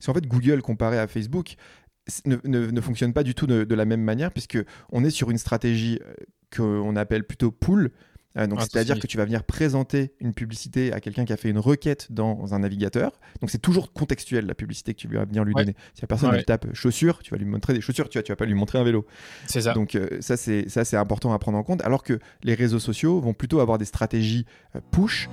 c'est en fait Google comparé à Facebook ne, ne, fonctionne pas du tout de, de la même manière puisque on est sur une stratégie qu'on appelle plutôt pull euh, donc, ah, c'est-à-dire que tu vas venir présenter une publicité à quelqu'un qui a fait une requête dans un navigateur. Donc, c'est toujours contextuel la publicité que tu vas venir lui donner. Si la personne tape chaussures, tu vas lui montrer des chaussures, tu vas, tu vas pas lui montrer un vélo. C'est ça. Donc, euh, ça, c'est ça, c'est important à prendre en compte. Alors que les réseaux sociaux vont plutôt avoir des stratégies euh, push.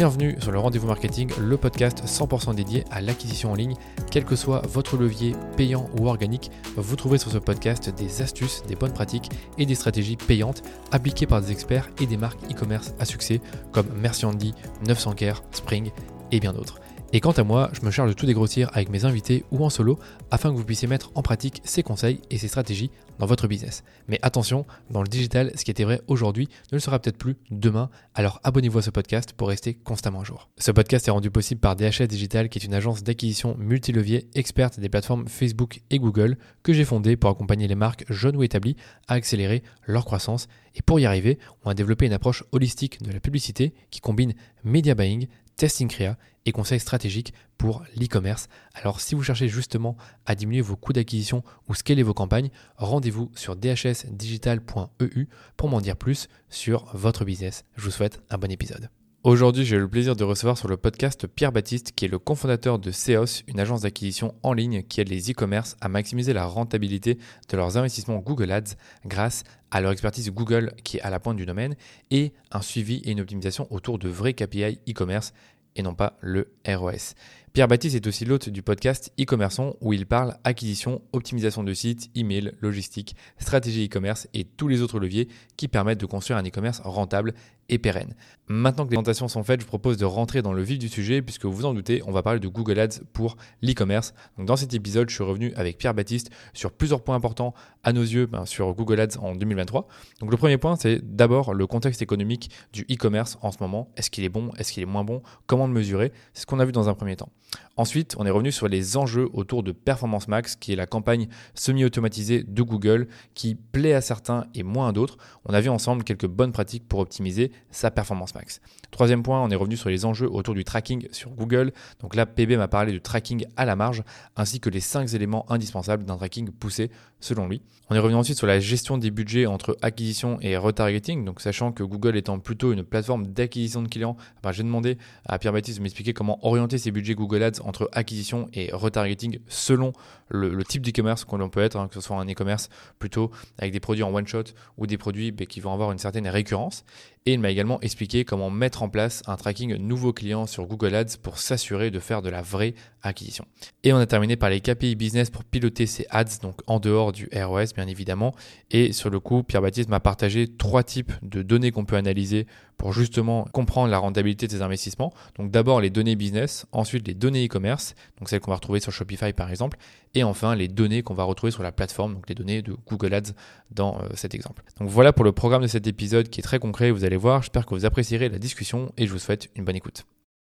Bienvenue sur le Rendez-vous Marketing, le podcast 100% dédié à l'acquisition en ligne. Quel que soit votre levier payant ou organique, vous trouverez sur ce podcast des astuces, des bonnes pratiques et des stratégies payantes appliquées par des experts et des marques e-commerce à succès comme Merci Andy, 900 Care, Spring et bien d'autres. Et quant à moi, je me charge de tout dégrossir avec mes invités ou en solo afin que vous puissiez mettre en pratique ces conseils et ces stratégies dans votre business. Mais attention, dans le digital, ce qui était vrai aujourd'hui ne le sera peut-être plus demain, alors abonnez-vous à ce podcast pour rester constamment à jour. Ce podcast est rendu possible par DHS Digital qui est une agence d'acquisition multilevier experte des plateformes Facebook et Google que j'ai fondée pour accompagner les marques jeunes ou établies à accélérer leur croissance. Et pour y arriver, on a développé une approche holistique de la publicité qui combine media buying, testing créa et conseils stratégiques pour l'e-commerce. Alors si vous cherchez justement à diminuer vos coûts d'acquisition ou scaler vos campagnes, rendez-vous sur dhsdigital.eu pour m'en dire plus sur votre business. Je vous souhaite un bon épisode. Aujourd'hui, j'ai le plaisir de recevoir sur le podcast Pierre Baptiste, qui est le cofondateur de Seos, une agence d'acquisition en ligne qui aide les e-commerce à maximiser la rentabilité de leurs investissements Google Ads grâce à leur expertise Google qui est à la pointe du domaine et un suivi et une optimisation autour de vrais KPI e-commerce et non pas le ROS. Pierre Baptiste est aussi l'hôte du podcast e-commerçant où il parle acquisition, optimisation de sites, email, logistique, stratégie e-commerce et tous les autres leviers qui permettent de construire un e-commerce rentable et pérenne. Maintenant que les présentations sont faites, je propose de rentrer dans le vif du sujet puisque vous vous en doutez, on va parler de Google Ads pour l'e-commerce. Dans cet épisode, je suis revenu avec Pierre Baptiste sur plusieurs points importants à nos yeux ben, sur Google Ads en 2023. Donc le premier point, c'est d'abord le contexte économique du e-commerce en ce moment. Est-ce qu'il est bon? Est-ce qu'il est moins bon? Comment le mesurer? C'est ce qu'on a vu dans un premier temps. Ensuite, on est revenu sur les enjeux autour de Performance Max, qui est la campagne semi-automatisée de Google, qui plaît à certains et moins à d'autres. On a vu ensemble quelques bonnes pratiques pour optimiser sa Performance Max. Troisième point, on est revenu sur les enjeux autour du tracking sur Google. Donc là, PB m'a parlé de tracking à la marge, ainsi que les cinq éléments indispensables d'un tracking poussé selon lui. On est revenu ensuite sur la gestion des budgets entre acquisition et retargeting. Donc sachant que Google étant plutôt une plateforme d'acquisition de clients, ben, j'ai demandé à Pierre Baptiste de m'expliquer comment orienter ses budgets Google Ads entre acquisition et retargeting selon le, type d'e-commerce qu'on peut être, hein, que ce soit un e-commerce plutôt avec des produits en one shot ou des produits ben, qui vont avoir une certaine récurrence. Et il m'a également expliqué comment mettre en place un tracking nouveau client sur Google Ads pour s'assurer de faire de la vraie acquisition. Et on a terminé par les KPI business pour piloter ces ads, donc en dehors du ROS bien évidemment. Et sur le coup, Pierre Baptiste m'a partagé trois types de données qu'on peut analyser pour justement comprendre la rentabilité de ces investissements. Donc d'abord les données business, ensuite les données e-commerce, donc celles qu'on va retrouver sur Shopify par exemple, et enfin les données qu'on va retrouver sur la plateforme, donc les données de Google Ads dans euh, cet exemple. Donc voilà pour le programme de cet épisode qui est très concret, vous allez voir, j'espère que vous apprécierez la discussion et je vous souhaite une bonne écoute.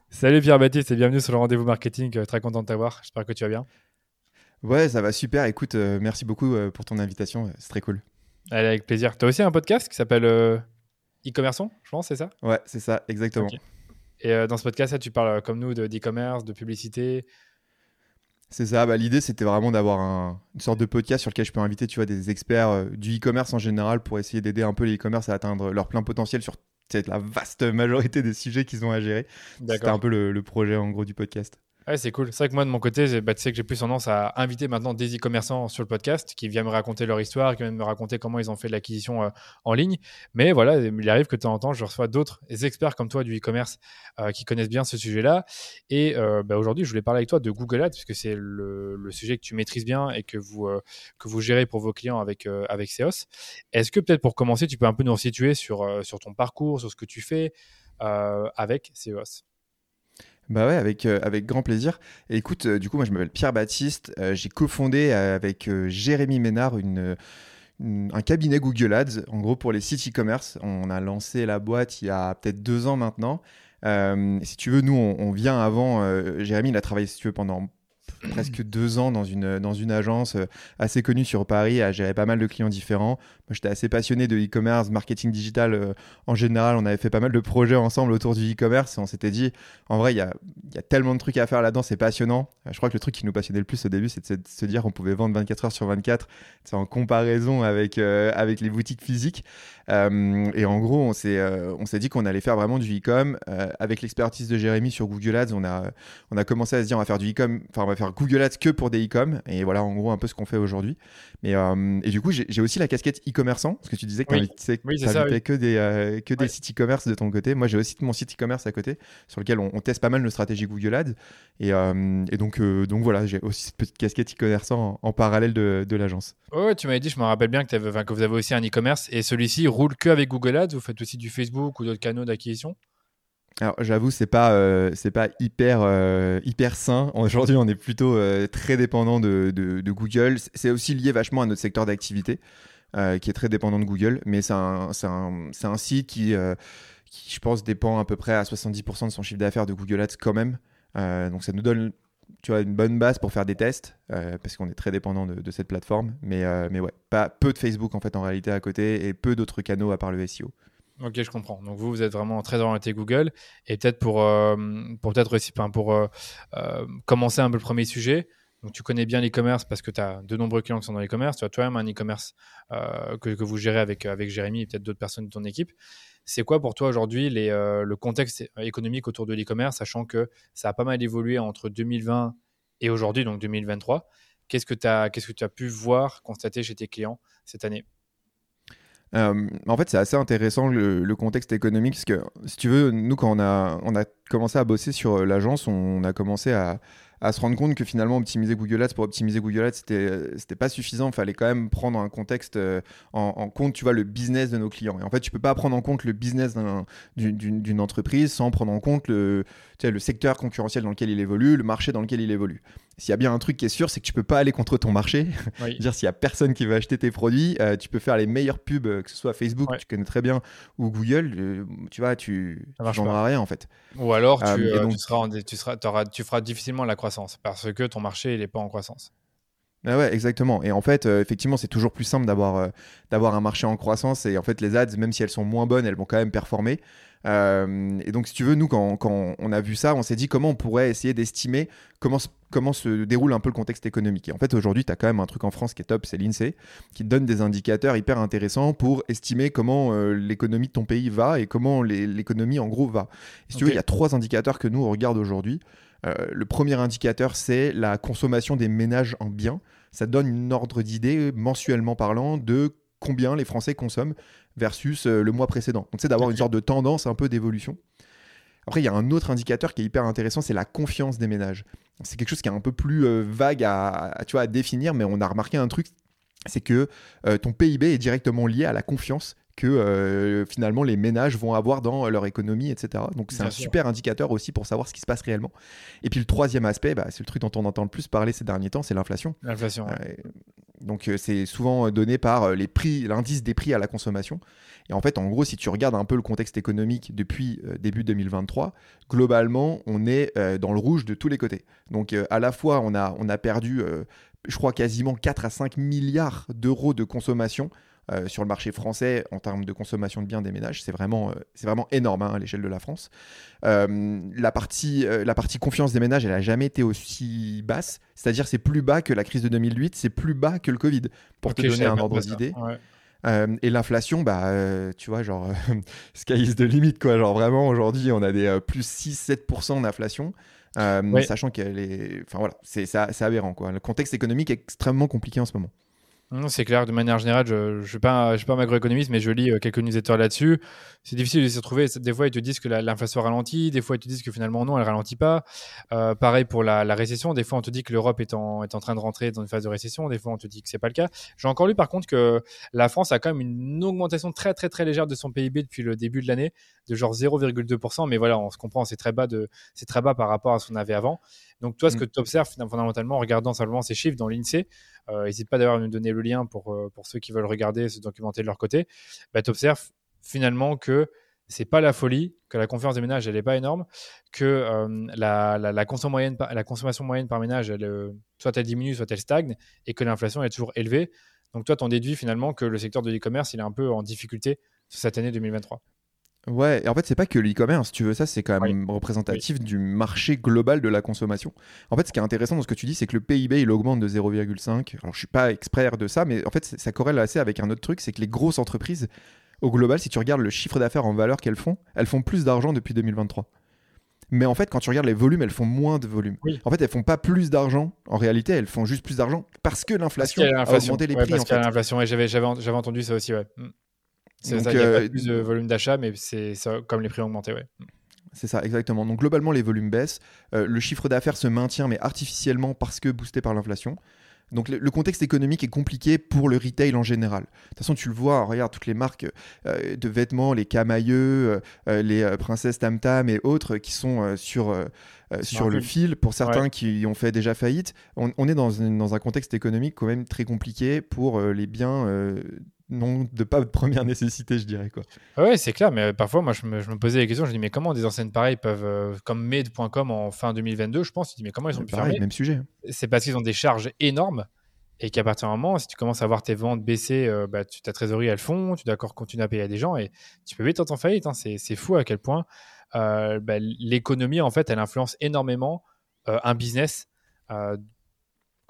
Salut Pierre-Baptiste et bienvenue sur le rendez-vous marketing, euh, très content de t'avoir, j'espère que tu vas bien. Ouais, ça va super, écoute, euh, merci beaucoup pour ton invitation, c'est très cool. Allez, avec plaisir. Tu as aussi un podcast qui s'appelle e-commerçant, je pense, c'est ça? Ouais, c'est ça, exactement. Et euh, dans ce podcast, là, tu parles euh, comme nous d'e-commerce, de, publicité. C'est ça. Bah, L'idée, c'était vraiment d'avoir une sorte de podcast sur lequel je peux inviter tu vois, des experts euh, du e-commerce en général pour essayer d'aider un peu les e-commerce à atteindre leur plein potentiel sur la vaste majorité des sujets qu'ils ont à gérer. C'était un peu le projet en gros du podcast. Ouais, c'est cool. C'est vrai que moi, de mon côté, bah, tu sais que j'ai plus tendance à inviter maintenant des e-commerçants sur le podcast qui viennent me raconter leur histoire, qui viennent me raconter comment ils ont fait de l'acquisition euh, en ligne. Mais voilà, il arrive que de temps en temps, je reçois d'autres experts comme toi du e-commerce euh, qui connaissent bien ce sujet-là. Et euh, bah, aujourd'hui, je voulais parler avec toi de Google Ads, puisque c'est le, sujet que tu maîtrises bien et que vous, que vous gérez pour vos clients avec, avec Seos. Est-ce que peut-être pour commencer, tu peux un peu nous resituer sur, sur ton parcours, sur ce que tu fais avec Seos? Bah ouais, avec, euh, avec grand plaisir. écoute, euh, du coup, moi je m'appelle Pierre Baptiste. Euh, j'ai cofondé avec Jérémy Ménard une, un cabinet Google Ads, en gros pour les sites e-commerce. On a lancé la boîte il y a peut-être deux ans maintenant. si tu veux, nous, on, vient avant. Jérémy, il a travaillé, si tu veux, pendant presque deux ans dans une, dans une agence assez connue sur Paris, à gérer pas mal de clients différents. Moi, j'étais assez passionné de e-commerce, marketing digital en général. On avait fait pas mal de projets ensemble autour du e-commerce. On s'était dit, en vrai, il y a, y a, tellement de trucs à faire là-dedans, c'est passionnant. Je crois que le truc qui nous passionnait le plus au début, c'était de se dire qu'on pouvait vendre 24 heures sur 24, c'est en comparaison avec, avec les boutiques physiques. et en gros, on s'est, on s'est dit qu'on allait faire vraiment du e-com. avec l'expertise de Jérémy sur Google Ads, on a, on a commencé à se dire on va faire du e-com, enfin on va faire Google Ads que pour des e-com. Et voilà en gros un peu ce qu'on fait aujourd'hui. Mais euh, et du coup j'ai aussi la casquette e-commerçant parce que tu disais que tu oui. que des euh, que des sites e-commerce de ton côté. Moi j'ai aussi mon site e-commerce à côté sur lequel on, teste pas mal nos stratégies Google Ads. Et, euh, et donc donc voilà j'ai aussi cette petite casquette e-commerçant en, parallèle de, de l'agence. Ouais, tu m'avais dit, je me rappelle bien que, que vous avez aussi un e-commerce et celui-ci roule que avec Google Ads. Vous faites aussi du Facebook ou d'autres canaux d'acquisition? Alors j'avoue c'est pas euh, c'est pas hyper euh, hyper sain. Aujourd'hui on est plutôt euh, très dépendant de, Google. C'est aussi lié vachement à notre secteur d'activité qui est très dépendant de Google. Mais c'est un, un, un, site qui, je pense dépend à peu près à 70% de son chiffre d'affaires de Google Ads quand même. donc ça nous donne tu vois une bonne base pour faire des tests parce qu'on est très dépendant de, de cette plateforme. Mais mais ouais pas peu de Facebook en fait en réalité à côté et peu d'autres canaux à part le SEO. Ok, je comprends. Donc vous, vous êtes vraiment très orienté Google. Et peut-être pour, euh, pour peut-être aussi pour euh, euh, commencer un peu le premier sujet. Donc tu connais bien l'e-commerce parce que tu as de nombreux clients qui sont dans l'e-commerce. Tu as toi-même un e-commerce que, vous gérez avec, avec Jérémy et peut-être d'autres personnes de ton équipe. C'est quoi pour toi aujourd'hui le contexte économique autour de l'e-commerce, sachant que ça a pas mal évolué entre 2020 et aujourd'hui, donc 2023 Qu'est-ce que tu as, qu'est-ce que as pu voir, constater chez tes clients cette année? Euh, en fait, c'est assez intéressant le, contexte économique parce que, si tu veux, nous, quand on a, commencé à bosser sur euh, l'agence, on a commencé à, se rendre compte que finalement, optimiser Google Ads pour optimiser Google Ads, c'était, c'était pas suffisant. Il fallait quand même prendre un contexte euh, en, compte, tu vois, le business de nos clients. Et en fait, tu peux pas prendre en compte le business d'une, entreprise sans prendre en compte le, le secteur concurrentiel dans lequel il évolue, le marché dans lequel il évolue s'il y a bien un truc qui est sûr, c'est que tu peux pas aller contre ton marché. dire s'il y a personne qui veut acheter tes produits, euh, tu peux faire les meilleures pubs, euh, que ce soit Facebook, tu connais très bien, ou Google, euh, tu vois, tu ne vendras rien en fait. Ou alors tu, seras tu, seras, tu feras difficilement la croissance parce que ton marché il n'est pas en croissance. Ah ouais, exactement. Et en fait, effectivement, c'est toujours plus simple d'avoir d'avoir un marché en croissance. Et en fait, les ads, même si elles sont moins bonnes, elles vont quand même performer. Euh, et donc, si tu veux, nous, quand, on a vu ça, on s'est dit comment on pourrait essayer d'estimer comment, comment se déroule un peu le contexte économique. Et en fait, aujourd'hui, tu as quand même un truc en France qui est top, c'est l'INSEE, qui te donne des indicateurs hyper intéressants pour estimer comment euh, l'économie de ton pays va et comment l'économie, en gros, va. si tu veux, il y a trois indicateurs que nous, on regarde aujourd'hui. Euh, le premier indicateur, c'est la consommation des ménages en biens. Ça donne une ordre d'idée, mensuellement parlant, de combien les Français consomment versus euh, le mois précédent. Donc c'est d'avoir une sorte de tendance un peu d'évolution. Après, il y a un autre indicateur qui est hyper intéressant, c'est la confiance des ménages. C'est quelque chose qui est un peu plus euh, vague à, tu vois, à définir, mais on a remarqué un truc, c'est que euh, ton PIB est directement lié à la confiance que finalement les ménages vont avoir dans leur économie, etc. Donc c'est un super indicateur aussi pour savoir ce qui se passe réellement. Et puis le troisième aspect, bah, c'est le truc dont on entend le plus parler ces derniers temps, c'est l'inflation. L'inflation. Donc euh, c'est souvent donné par euh, les prix, l'indice des prix à la consommation. Et en fait, en gros, si tu regardes un peu le contexte économique depuis euh, début 2023, globalement, on est dans le rouge de tous les côtés. Donc à la fois, on a, on a perdu, je crois, quasiment 4 à 5 milliards d'euros de consommation euh, sur le marché français en termes de consommation de biens des ménages. C'est vraiment, euh, c'est vraiment énorme hein, à l'échelle de la France. Euh, la, partie, la partie confiance des ménages, elle n'a jamais été aussi basse. C'est-à-dire c'est plus bas que la crise de 2008, c'est plus bas que le Covid, pour te donner un ordre d'idée. et l'inflation, bah, tu vois, genre, sky is the limit, quoi. Genre, vraiment, aujourd'hui, on a des plus 6-7% d'inflation. Sachant qu'elle est. Enfin, voilà, c'est aberrant, quoi. Le contexte économique est extrêmement compliqué en ce moment. C'est clair, de manière générale, je ne pas, je suis pas macroéconomiste, mais je lis euh, quelques newsletters là-dessus. C'est difficile de se trouver. Des fois, ils te disent que l'inflation ralentit, des fois, ils te disent que finalement, non, elle ralentit pas. Euh, pareil pour la, récession. Des fois, on te dit que l'Europe est en, est en train de rentrer dans une phase de récession. Des fois, on te dit que c'est pas le cas. J'ai encore lu, par contre, que la France a quand même une augmentation très, très, très légère de son PIB depuis le début de l'année, de genre 0,2%. Mais voilà, on se comprend, c'est très bas de, très bas par rapport à ce qu'on avait avant. Donc, toi, ce mm. que tu observes fondamentalement en regardant simplement ces chiffres dans l'INSEE, n'hésite pas d'ailleurs à nous donner le lien pour, euh, pour ceux qui veulent regarder, se documenter de leur côté, bah, tu observes finalement que c'est pas la folie, que la confiance des ménages, elle n'est pas énorme, que euh, la, la, consommation moyenne, la consommation moyenne par ménage, elle, euh, soit elle diminue, soit elle stagne, et que l'inflation est toujours élevée. Donc toi, tu en déduis finalement que le secteur de l'e-commerce, il est un peu en difficulté cette année 2023. Ouais, et en fait, c'est pas que l'e-commerce, tu veux, ça, c'est quand même représentatif du marché global de la consommation. En fait, ce qui est intéressant dans ce que tu dis, c'est que le PIB, il augmente de 0,5. Alors, je suis pas expert de ça, mais en fait, ça corrèle assez avec un autre truc, c'est que les grosses entreprises, au global, si tu regardes le chiffre d'affaires en valeur qu'elles font, elles font plus d'argent depuis 2023. Mais en fait, quand tu regardes les volumes, elles font moins de volume. En fait, elles font pas plus d'argent. En réalité, elles font juste plus d'argent parce que l'inflation a, augmenté les prix. Parce qu'il y a l'inflation. Et j'avais entendu ça aussi, ouais. C'est ça, il n'y a pas euh, plus de volume d'achat, mais c'est comme les prix ont augmenté, ouais. C'est ça, exactement. Donc globalement, les volumes baissent. Euh, le chiffre d'affaires se maintient, mais artificiellement parce que boosté par l'inflation. Donc le, contexte économique est compliqué pour le retail en général. De toute façon, tu le vois, regarde toutes les marques euh, de vêtements, les Camailleux, euh, les Princesses Tam Tam et autres qui sont sur, sur le fil, pour certains qui ont fait déjà faillite. On, est dans, dans, un contexte économique quand même très compliqué pour les biens non de pas de première nécessité, je dirais. Quoi. Ouais, c'est clair, mais parfois, moi, je me, je me, posais la question, je dis, mais comment des enseignes pareilles peuvent, euh, comme Made.com en fin 2022, je pense, tu dis, mais comment ils sont pu fermer même sujet. C'est parce qu'ils ont des charges énormes et qu'à partir d'un moment, si tu commences à voir tes ventes baisser, euh, bah, tu, ta trésorerie, elle fond, tu dois encore continuer à payer à des gens et tu peux vite en faillite. Hein. C'est fou à quel point euh, bah, l'économie, en fait, elle influence énormément un business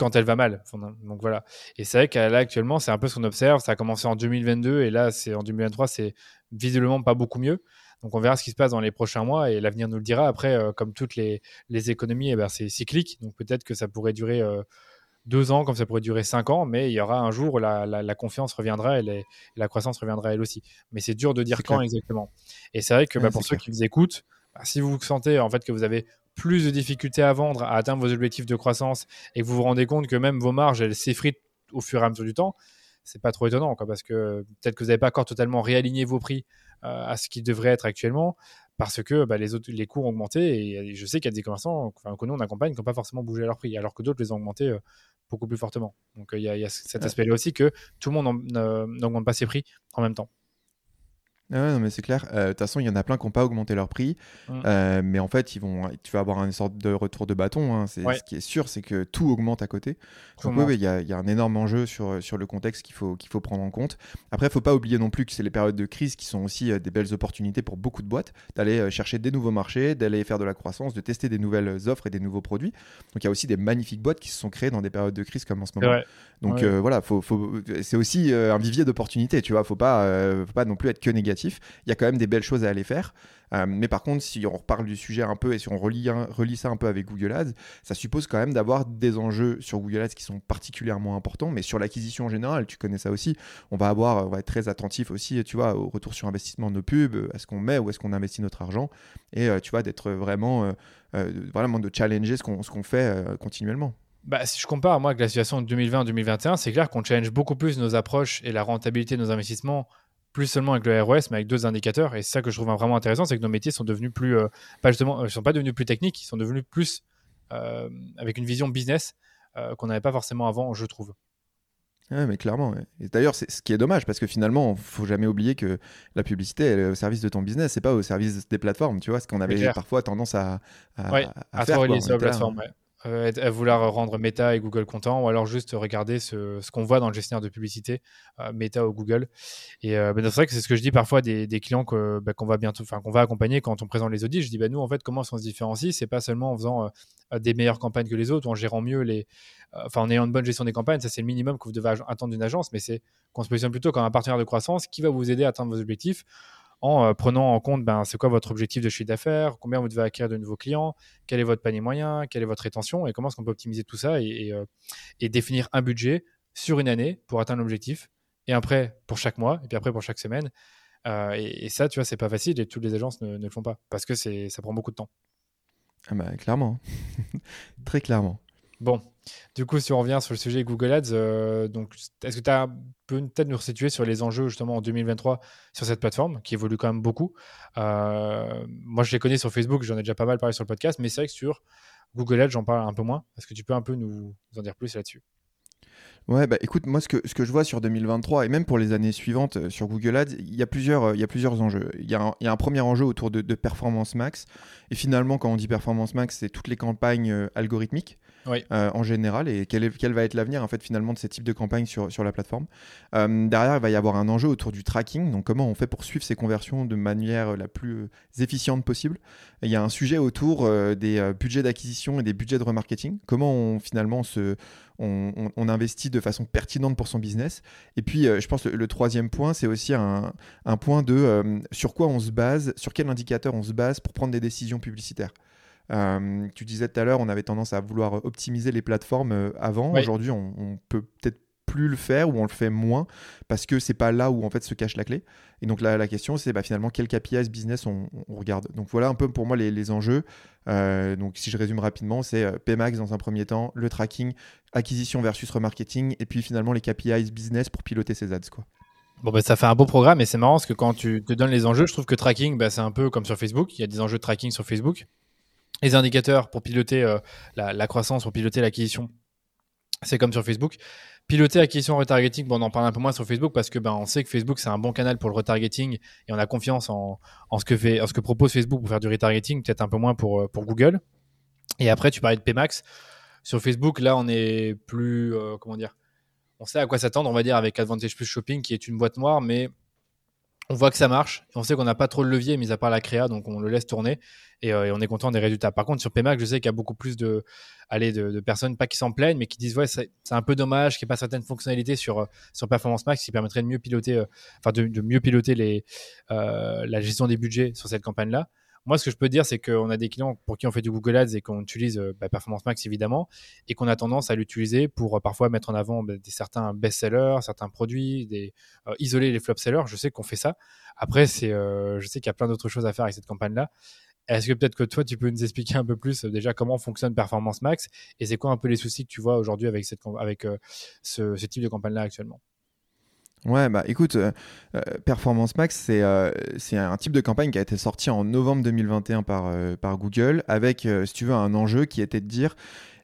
quand elle va mal. Donc voilà. Et c'est vrai qu'à là actuellement, c'est un peu ce qu'on observe. Ça a commencé en 2022 et là, c'est en 2023, c'est visiblement pas beaucoup mieux. Donc on verra ce qui se passe dans les prochains mois et l'avenir nous le dira. Après, euh, comme toutes les, économies, eh ben, c'est cyclique. Donc peut-être que ça pourrait durer euh, deux ans, comme ça pourrait durer cinq ans, mais il y aura un jour où la, confiance reviendra et, la croissance reviendra elle aussi. Mais c'est dur de dire quand exactement. Et c'est vrai que bah, pour ceux qui vous écoutent, bah, si vous sentez en fait que vous avez plus de difficultés à vendre, à atteindre vos objectifs de croissance et que vous vous rendez compte que même vos marges, elles s'effritent au fur et à mesure du temps, c'est pas trop étonnant, quoi, parce que peut-être que vous n'avez pas encore totalement réaligné vos prix euh, à ce qu'ils devraient être actuellement, parce que bah, les, autres, les coûts ont augmenté et je sais qu'il y a des commerçants enfin, que nous on accompagne qui n'ont pas forcément bougé leur prix, alors que d'autres les ont augmentés euh, beaucoup plus fortement. Donc il y, a cet aspect-là aussi que tout le monde n'augmente pas ses prix en même temps. Ah non, mais c'est clair. Euh, de toute façon, il y en a plein qui n'ont pas augmenté leur prix. Mmh. Euh, mais en fait, ils vont, tu vas avoir une sorte de retour de bâton. Hein. C'est, Ce qui est sûr, c'est que tout augmente à côté. Donc, oui, il y, a, un énorme enjeu sur, sur le contexte qu'il faut, qu'il faut prendre en compte. Après, il ne faut pas oublier non plus que c'est les périodes de crise qui sont aussi euh, des belles opportunités pour beaucoup de boîtes d'aller chercher des nouveaux marchés, d'aller faire de la croissance, de tester des nouvelles offres et des nouveaux produits. Donc, il y a aussi des magnifiques boîtes qui se sont créées dans des périodes de crise comme en ce moment. Donc, voilà, faut, faut, c'est aussi un vivier d'opportunités. Tu vois, faut pas, faut pas non plus être que négatif. Il y a quand même des belles choses à aller faire. Euh, mais par contre, si on reparle du sujet un peu et si on relie, ça un peu avec Google Ads, ça suppose quand même d'avoir des enjeux sur Google Ads qui sont particulièrement importants, mais sur l'acquisition en général, tu connais ça aussi. On va avoir, on va être très attentif aussi, tu vois, au retour sur investissement de nos pubs, est-ce qu'on met ou est-ce qu'on investit notre argent, et euh, tu vois, d'être vraiment, euh, vraiment de challenger ce qu'on ce qu'on fait continuellement. Bah, si je compare moi avec la situation de 2020-2021, c'est clair qu'on challenge beaucoup plus nos approches et la rentabilité de nos investissements plus seulement avec le ROS, mais avec deux indicateurs. Et c'est ça que je trouve vraiment intéressant, c'est que nos métiers sont devenus plus, euh, pas justement, euh, sont pas devenus plus techniques, ils sont devenus plus euh, avec une vision business qu'on n'avait pas forcément avant, je trouve. Ouais, mais clairement. Et d'ailleurs, c'est ce qui est dommage parce que finalement, faut jamais oublier que la publicité elle est au service de ton business, c'est pas au service des plateformes. Tu vois, ce qu'on avait parfois tendance à, à, à, faire. Quoi, plateformes, euh, à vouloir rendre Meta et Google contents, ou alors juste regarder ce, qu'on voit dans le gestionnaire de publicité, euh, Meta ou Google. Et euh, c'est vrai que c'est ce que je dis parfois des, clients ben, qu'on va bientôt, enfin qu'on va accompagner quand on présente les audits. Je dis ben, nous en fait comment on se différencie, c'est pas seulement en faisant des meilleures campagnes que les autres, ou en gérant mieux les, enfin en ayant une bonne gestion des campagnes, ça c'est le minimum que vous devez attendre d'une agence, mais c'est qu'on se positionne plutôt comme un partenaire de croissance qui va vous aider à atteindre vos objectifs en euh, prenant en compte ben, c'est quoi votre objectif de chiffre d'affaires, combien vous devez acquérir de nouveaux clients, quel est votre panier moyen, quelle est votre rétention et comment est-ce qu'on peut optimiser tout ça et, euh, définir un budget sur une année pour atteindre l'objectif et après pour chaque mois et puis après pour chaque semaine. Euh, et, ça, tu vois, c'est pas facile et toutes les agences ne, le font pas parce que ça prend beaucoup de temps. Ah bah, clairement, très clairement. Bon, du coup, si on revient sur le sujet Google Ads, euh, est-ce que tu peux peut-être nous resituer sur les enjeux justement en 2023 sur cette plateforme qui évolue quand même beaucoup? Euh, Moi, je les connais sur Facebook, j'en ai déjà pas mal parlé sur le podcast, mais c'est vrai que sur Google Ads, j'en parle un peu moins. Est-ce que tu peux un peu nous, en dire plus là-dessus? Ouais, bah écoute, moi ce que, ce que je vois sur 2023 et même pour les années suivantes euh, sur Google Ads, il y a plusieurs, euh, il y a plusieurs enjeux. Il y, a un, il y a un premier enjeu autour de, de, performance max. Et finalement, quand on dit performance max, c'est toutes les campagnes euh, algorithmiques. en général et quel, est, quel va être l'avenir en fait finalement de ces types de campagnes sur, sur la plateforme. derrière, il va y avoir un enjeu autour du tracking, donc comment on fait pour suivre ces conversions de manière la plus efficiente possible. il y a un sujet autour des budgets d'acquisition et des budgets de remarketing, comment on finalement se, on, investit de façon pertinente pour son business. Et puis, euh, je pense que le, troisième point, c'est aussi un, point de euh, sur quoi on se base, sur quel indicateur on se base pour prendre des décisions publicitaires. Euh, tu disais tout à l'heure, on avait tendance à vouloir optimiser les plateformes avant. Aujourd'hui, on, on peut peut-être plus le faire ou on le fait moins parce que c'est pas là où en fait se cache la clé. Et donc là, la question c'est bah, finalement quel KPIs business on, regarde. Donc voilà un peu pour moi les, enjeux. Euh, donc si je résume rapidement, c'est euh, Pmax dans un premier temps, le tracking, acquisition versus remarketing et puis finalement les KPIs business pour piloter ces ads quoi. Bon, bah, ça fait un beau programme et c'est marrant parce que quand tu te donnes les enjeux, je trouve que tracking, bah, c'est un peu comme sur Facebook. Il y a des enjeux de tracking sur Facebook. Les indicateurs pour piloter euh, la, la, croissance, pour piloter l'acquisition, c'est comme sur Facebook. Piloter acquisition retargeting, bon, on en parle un peu moins sur Facebook parce que ben, on sait que Facebook c'est un bon canal pour le retargeting et on a confiance en, en, ce, que fait, en ce que propose Facebook pour faire du retargeting, peut-être un peu moins pour, euh, pour Google. Et après, tu parlais de Pmax. Sur Facebook, là, on est plus, euh, comment dire, on sait à quoi s'attendre, on va dire, avec Advantage Plus Shopping qui est une boîte noire, mais on voit que ça marche. on sait qu'on n'a pas trop de levier, mis à part la créa, donc on le laisse tourner et, euh, on est content des résultats. Par contre, sur PMAX, je sais qu'il y a beaucoup plus de, allez, de, personnes, pas qui s'en plaignent, mais qui disent ouais, c'est un peu dommage qu'il n'y ait pas certaines fonctionnalités sur, euh, sur Performance Max qui permettraient de mieux piloter, euh, enfin de, mieux piloter les, la gestion des budgets sur cette campagne-là. Moi, ce que je peux dire, c'est qu'on a des clients pour qui on fait du Google Ads et qu'on utilise euh, bah, Performance Max évidemment, et qu'on a tendance à l'utiliser pour euh, parfois mettre en avant bah, des, certains best-sellers, certains produits, des, euh, isoler les flop-sellers. Je sais qu'on fait ça. Après, c'est, je sais qu'il y a plein d'autres choses à faire avec cette campagne-là. Est-ce que peut-être que toi, tu peux nous expliquer un peu plus déjà comment fonctionne Performance Max et c'est quoi un peu les soucis que tu vois aujourd'hui avec, cette, avec ce type de campagne-là actuellement? Ouais, bah écoute, euh, euh, Performance Max, c'est euh, c'est un type de campagne qui a été sorti en novembre 2021 par, par Google, avec, si tu veux, un enjeu qui était de dire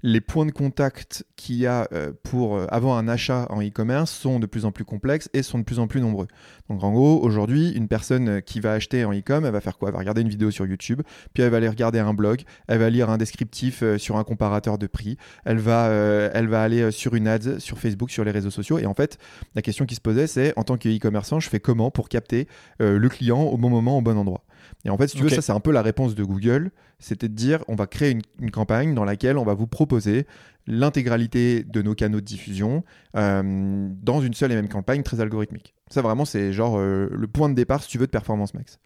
les points de contact qu'il y a euh, pour euh, avoir un achat en e-commerce sont de plus en plus complexes et sont de plus en plus nombreux. Donc en gros, aujourd'hui, une personne euh, qui va acheter en e-com, elle va faire quoi? Elle va regarder une vidéo sur YouTube, puis elle va aller regarder un blog, elle va lire un descriptif sur un comparateur de prix, elle va, elle va aller sur une ad sur Facebook, sur les réseaux sociaux. Et en fait, la question qui se posait, c'est en tant que e-commerçant, je fais comment pour capter le client au bon moment, au bon endroit? Et en fait, si tu veux, ça, c'est un peu la réponse de Google. C'était de dire, on va créer une, campagne dans laquelle on va vous proposer l'intégralité de nos canaux de diffusion euh, dans une seule et même campagne très algorithmique. Ça, vraiment, c'est genre euh, le point de départ, si tu veux, de Performance Max.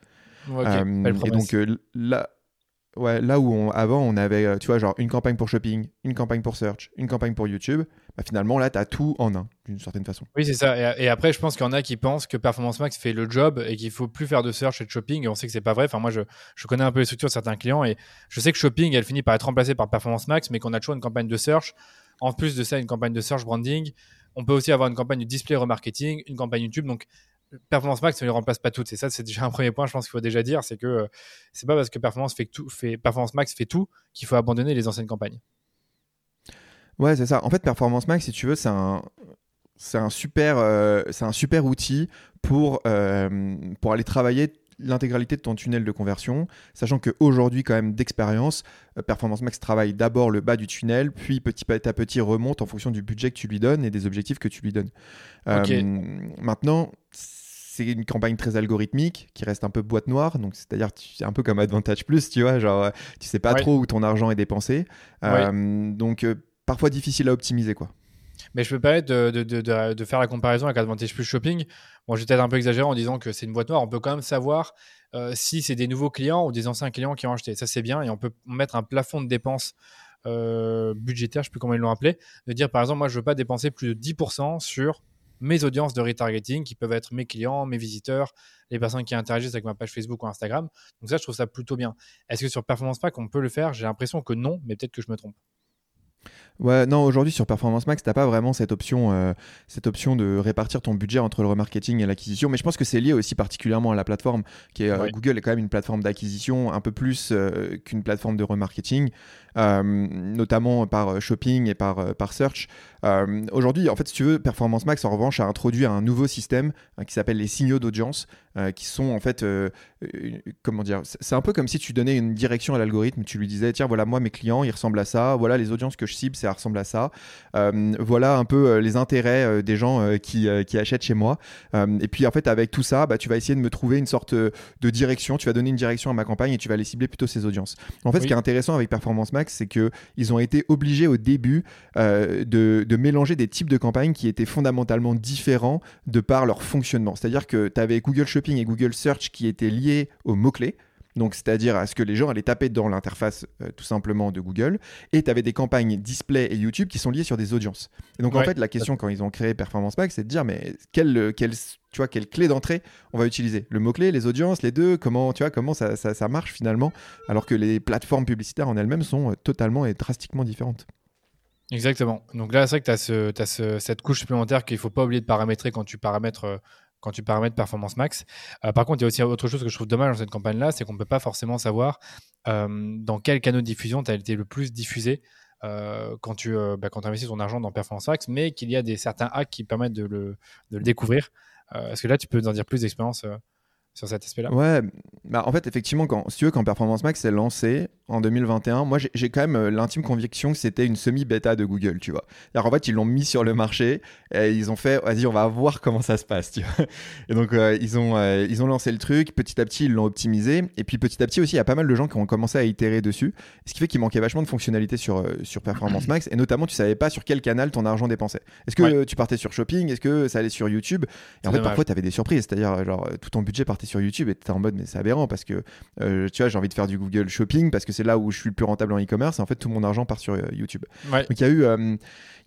Euh, et donc là, Ouais, là où on, avant on avait, euh, tu vois, genre une campagne pour shopping, une campagne pour search, une campagne pour YouTube, bah finalement là, tu as tout en un, d'une certaine façon. Oui, c'est ça. Et, après, je pense qu'il y en a qui pensent que Performance Max fait le job et qu'il faut plus faire de search et de shopping. Et on sait que c'est pas vrai. Enfin, moi, je, je, connais un peu les structures de certains clients et je sais que shopping, elle finit par être remplacée par Performance Max, mais qu'on a toujours une campagne de search. En plus de ça, une campagne de search branding. On peut aussi avoir une campagne de display remarketing, une campagne YouTube. Donc, Performance Max ne les remplace pas toutes. Et ça, c'est déjà un premier point, je pense qu'il faut déjà dire, c'est que euh, c'est pas parce que Performance, fait tout, fait, Performance Max fait tout qu'il faut abandonner les anciennes campagnes. Ouais, c'est ça. En fait, Performance Max, si tu veux, c'est un, c'est un super, euh, c'est un super outil pour, euh, pour aller travailler l'intégralité de ton tunnel de conversion, sachant qu'aujourd'hui, quand même, d'expérience, Performance Max travaille d'abord le bas du tunnel, puis petit à petit remonte en fonction du budget que tu lui donnes et des objectifs que tu lui donnes. maintenant, c'est une campagne très algorithmique qui reste un peu boîte noire, donc c'est-à-dire c'est un peu comme Advantage Plus, tu vois, genre tu sais pas trop où ton argent est dépensé, euh, donc euh, parfois difficile à optimiser quoi. Mais je peux pas de, de, de, de, faire la comparaison avec Advantage Plus Shopping. Bon, j'ai peut-être un peu exagéré en disant que c'est une boîte noire. On peut quand même savoir euh, si c'est des nouveaux clients ou des anciens clients qui ont acheté. Ça, c'est bien. Et on peut mettre un plafond de dépenses budgétaires, je ne sais plus comment ils l'ont appelé, de dire par exemple, moi, je ne veux pas dépenser plus de 10% sur mes audiences de retargeting qui peuvent être mes clients, mes visiteurs, les personnes qui interagissent avec ma page Facebook ou Instagram. Donc ça, je trouve ça plutôt bien. Est-ce que sur Performance Pack, on peut le faire? J'ai l'impression que non, mais peut-être que je me trompe. Ouais, non, aujourd'hui sur Performance Max, t'as pas vraiment cette option, euh, cette option de répartir ton budget entre le remarketing et l'acquisition. Mais je pense que c'est lié aussi particulièrement à la plateforme, qui est euh, Google est quand même une plateforme d'acquisition un peu plus euh, qu'une plateforme de remarketing, notamment par shopping et par, par search. aujourd'hui, en fait, si tu veux, Performance Max en revanche a introduit un nouveau système hein, qui s'appelle les signaux d'audience, qui sont en fait, comment dire, c'est un peu comme si tu donnais une direction à l'algorithme. Tu lui disais, tiens, voilà, moi mes clients, ils ressemblent à ça. Voilà les audiences que je cible, c'est ressemble à ça. Euh, voilà un peu euh, les intérêts euh, des gens qui, qui, achètent chez moi. et puis en fait, avec tout ça, bah, tu vas essayer de me trouver une sorte de direction. Tu vas donner une direction à ma campagne et tu vas aller cibler plutôt ces audiences. En fait, ce qui est intéressant avec Performance Max, c'est qu'ils ont été obligés au début de, de, mélanger des types de campagnes qui étaient fondamentalement différents de par leur fonctionnement. C'est-à-dire que tu avais Google Shopping et Google Search qui étaient liés aux mots-clés. Donc, c'est-à-dire à ce que les gens allaient taper dans l'interface euh, tout simplement de Google. Et tu avais des campagnes display et YouTube qui sont liées sur des audiences. Et donc, en fait, la question quand ils ont créé Performance Max, c'est de dire, mais quelle, quelle, tu vois, quelle clé d'entrée on va utiliser? Le mot-clé, les audiences, les deux, comment, tu vois, comment ça, ça, marche finalement, alors que les plateformes publicitaires en elles-mêmes sont euh, totalement et drastiquement différentes. Exactement. Donc là, c'est vrai que tu as, ce, cette couche supplémentaire qu'il ne faut pas oublier de paramétrer quand tu paramètres euh, quand tu paramètres performance max. Euh, par contre, il y a aussi autre chose que je trouve dommage dans cette campagne-là, c'est qu'on ne peut pas forcément savoir euh, dans quel canal de diffusion tu as été le plus diffusé euh, quand tu bah, quand investis ton argent dans performance max, mais qu'il y a des certains hacks qui permettent de le, de le découvrir. Est-ce que là, tu peux nous en dire plus d'expérience sur cet aspect-là Ouais, bah en fait, effectivement, quand, si tu veux, quand Performance Max est lancé en 2021, moi j'ai quand même euh, l'intime conviction que c'était une semi-bêta de Google, tu vois. Alors, en fait, ils l'ont mis sur le marché et ils ont fait, vas-y, on va voir comment ça se passe, tu vois. Et donc, euh, ils, ont, euh, ils ont lancé le truc, petit à petit, ils l'ont optimisé. Et puis, petit à petit aussi, il y a pas mal de gens qui ont commencé à itérer dessus, ce qui fait qu'il manquait vachement de fonctionnalités sur, sur Performance Max. Et notamment, tu savais pas sur quel canal ton argent dépensait. Est-ce que tu partais sur Shopping? Est-ce que ça allait sur YouTube? Et en fait, parfois, tu avais des surprises, c'est-à-dire, genre, tout ton budget partait sur YouTube et tu en mode, mais c'est aberrant parce que, tu vois, j'ai envie de faire du Google Shopping parce que c'est là où je suis le plus rentable en e-commerce. Et en fait, tout mon argent part sur euh, YouTube. Donc, il y a eu, euh,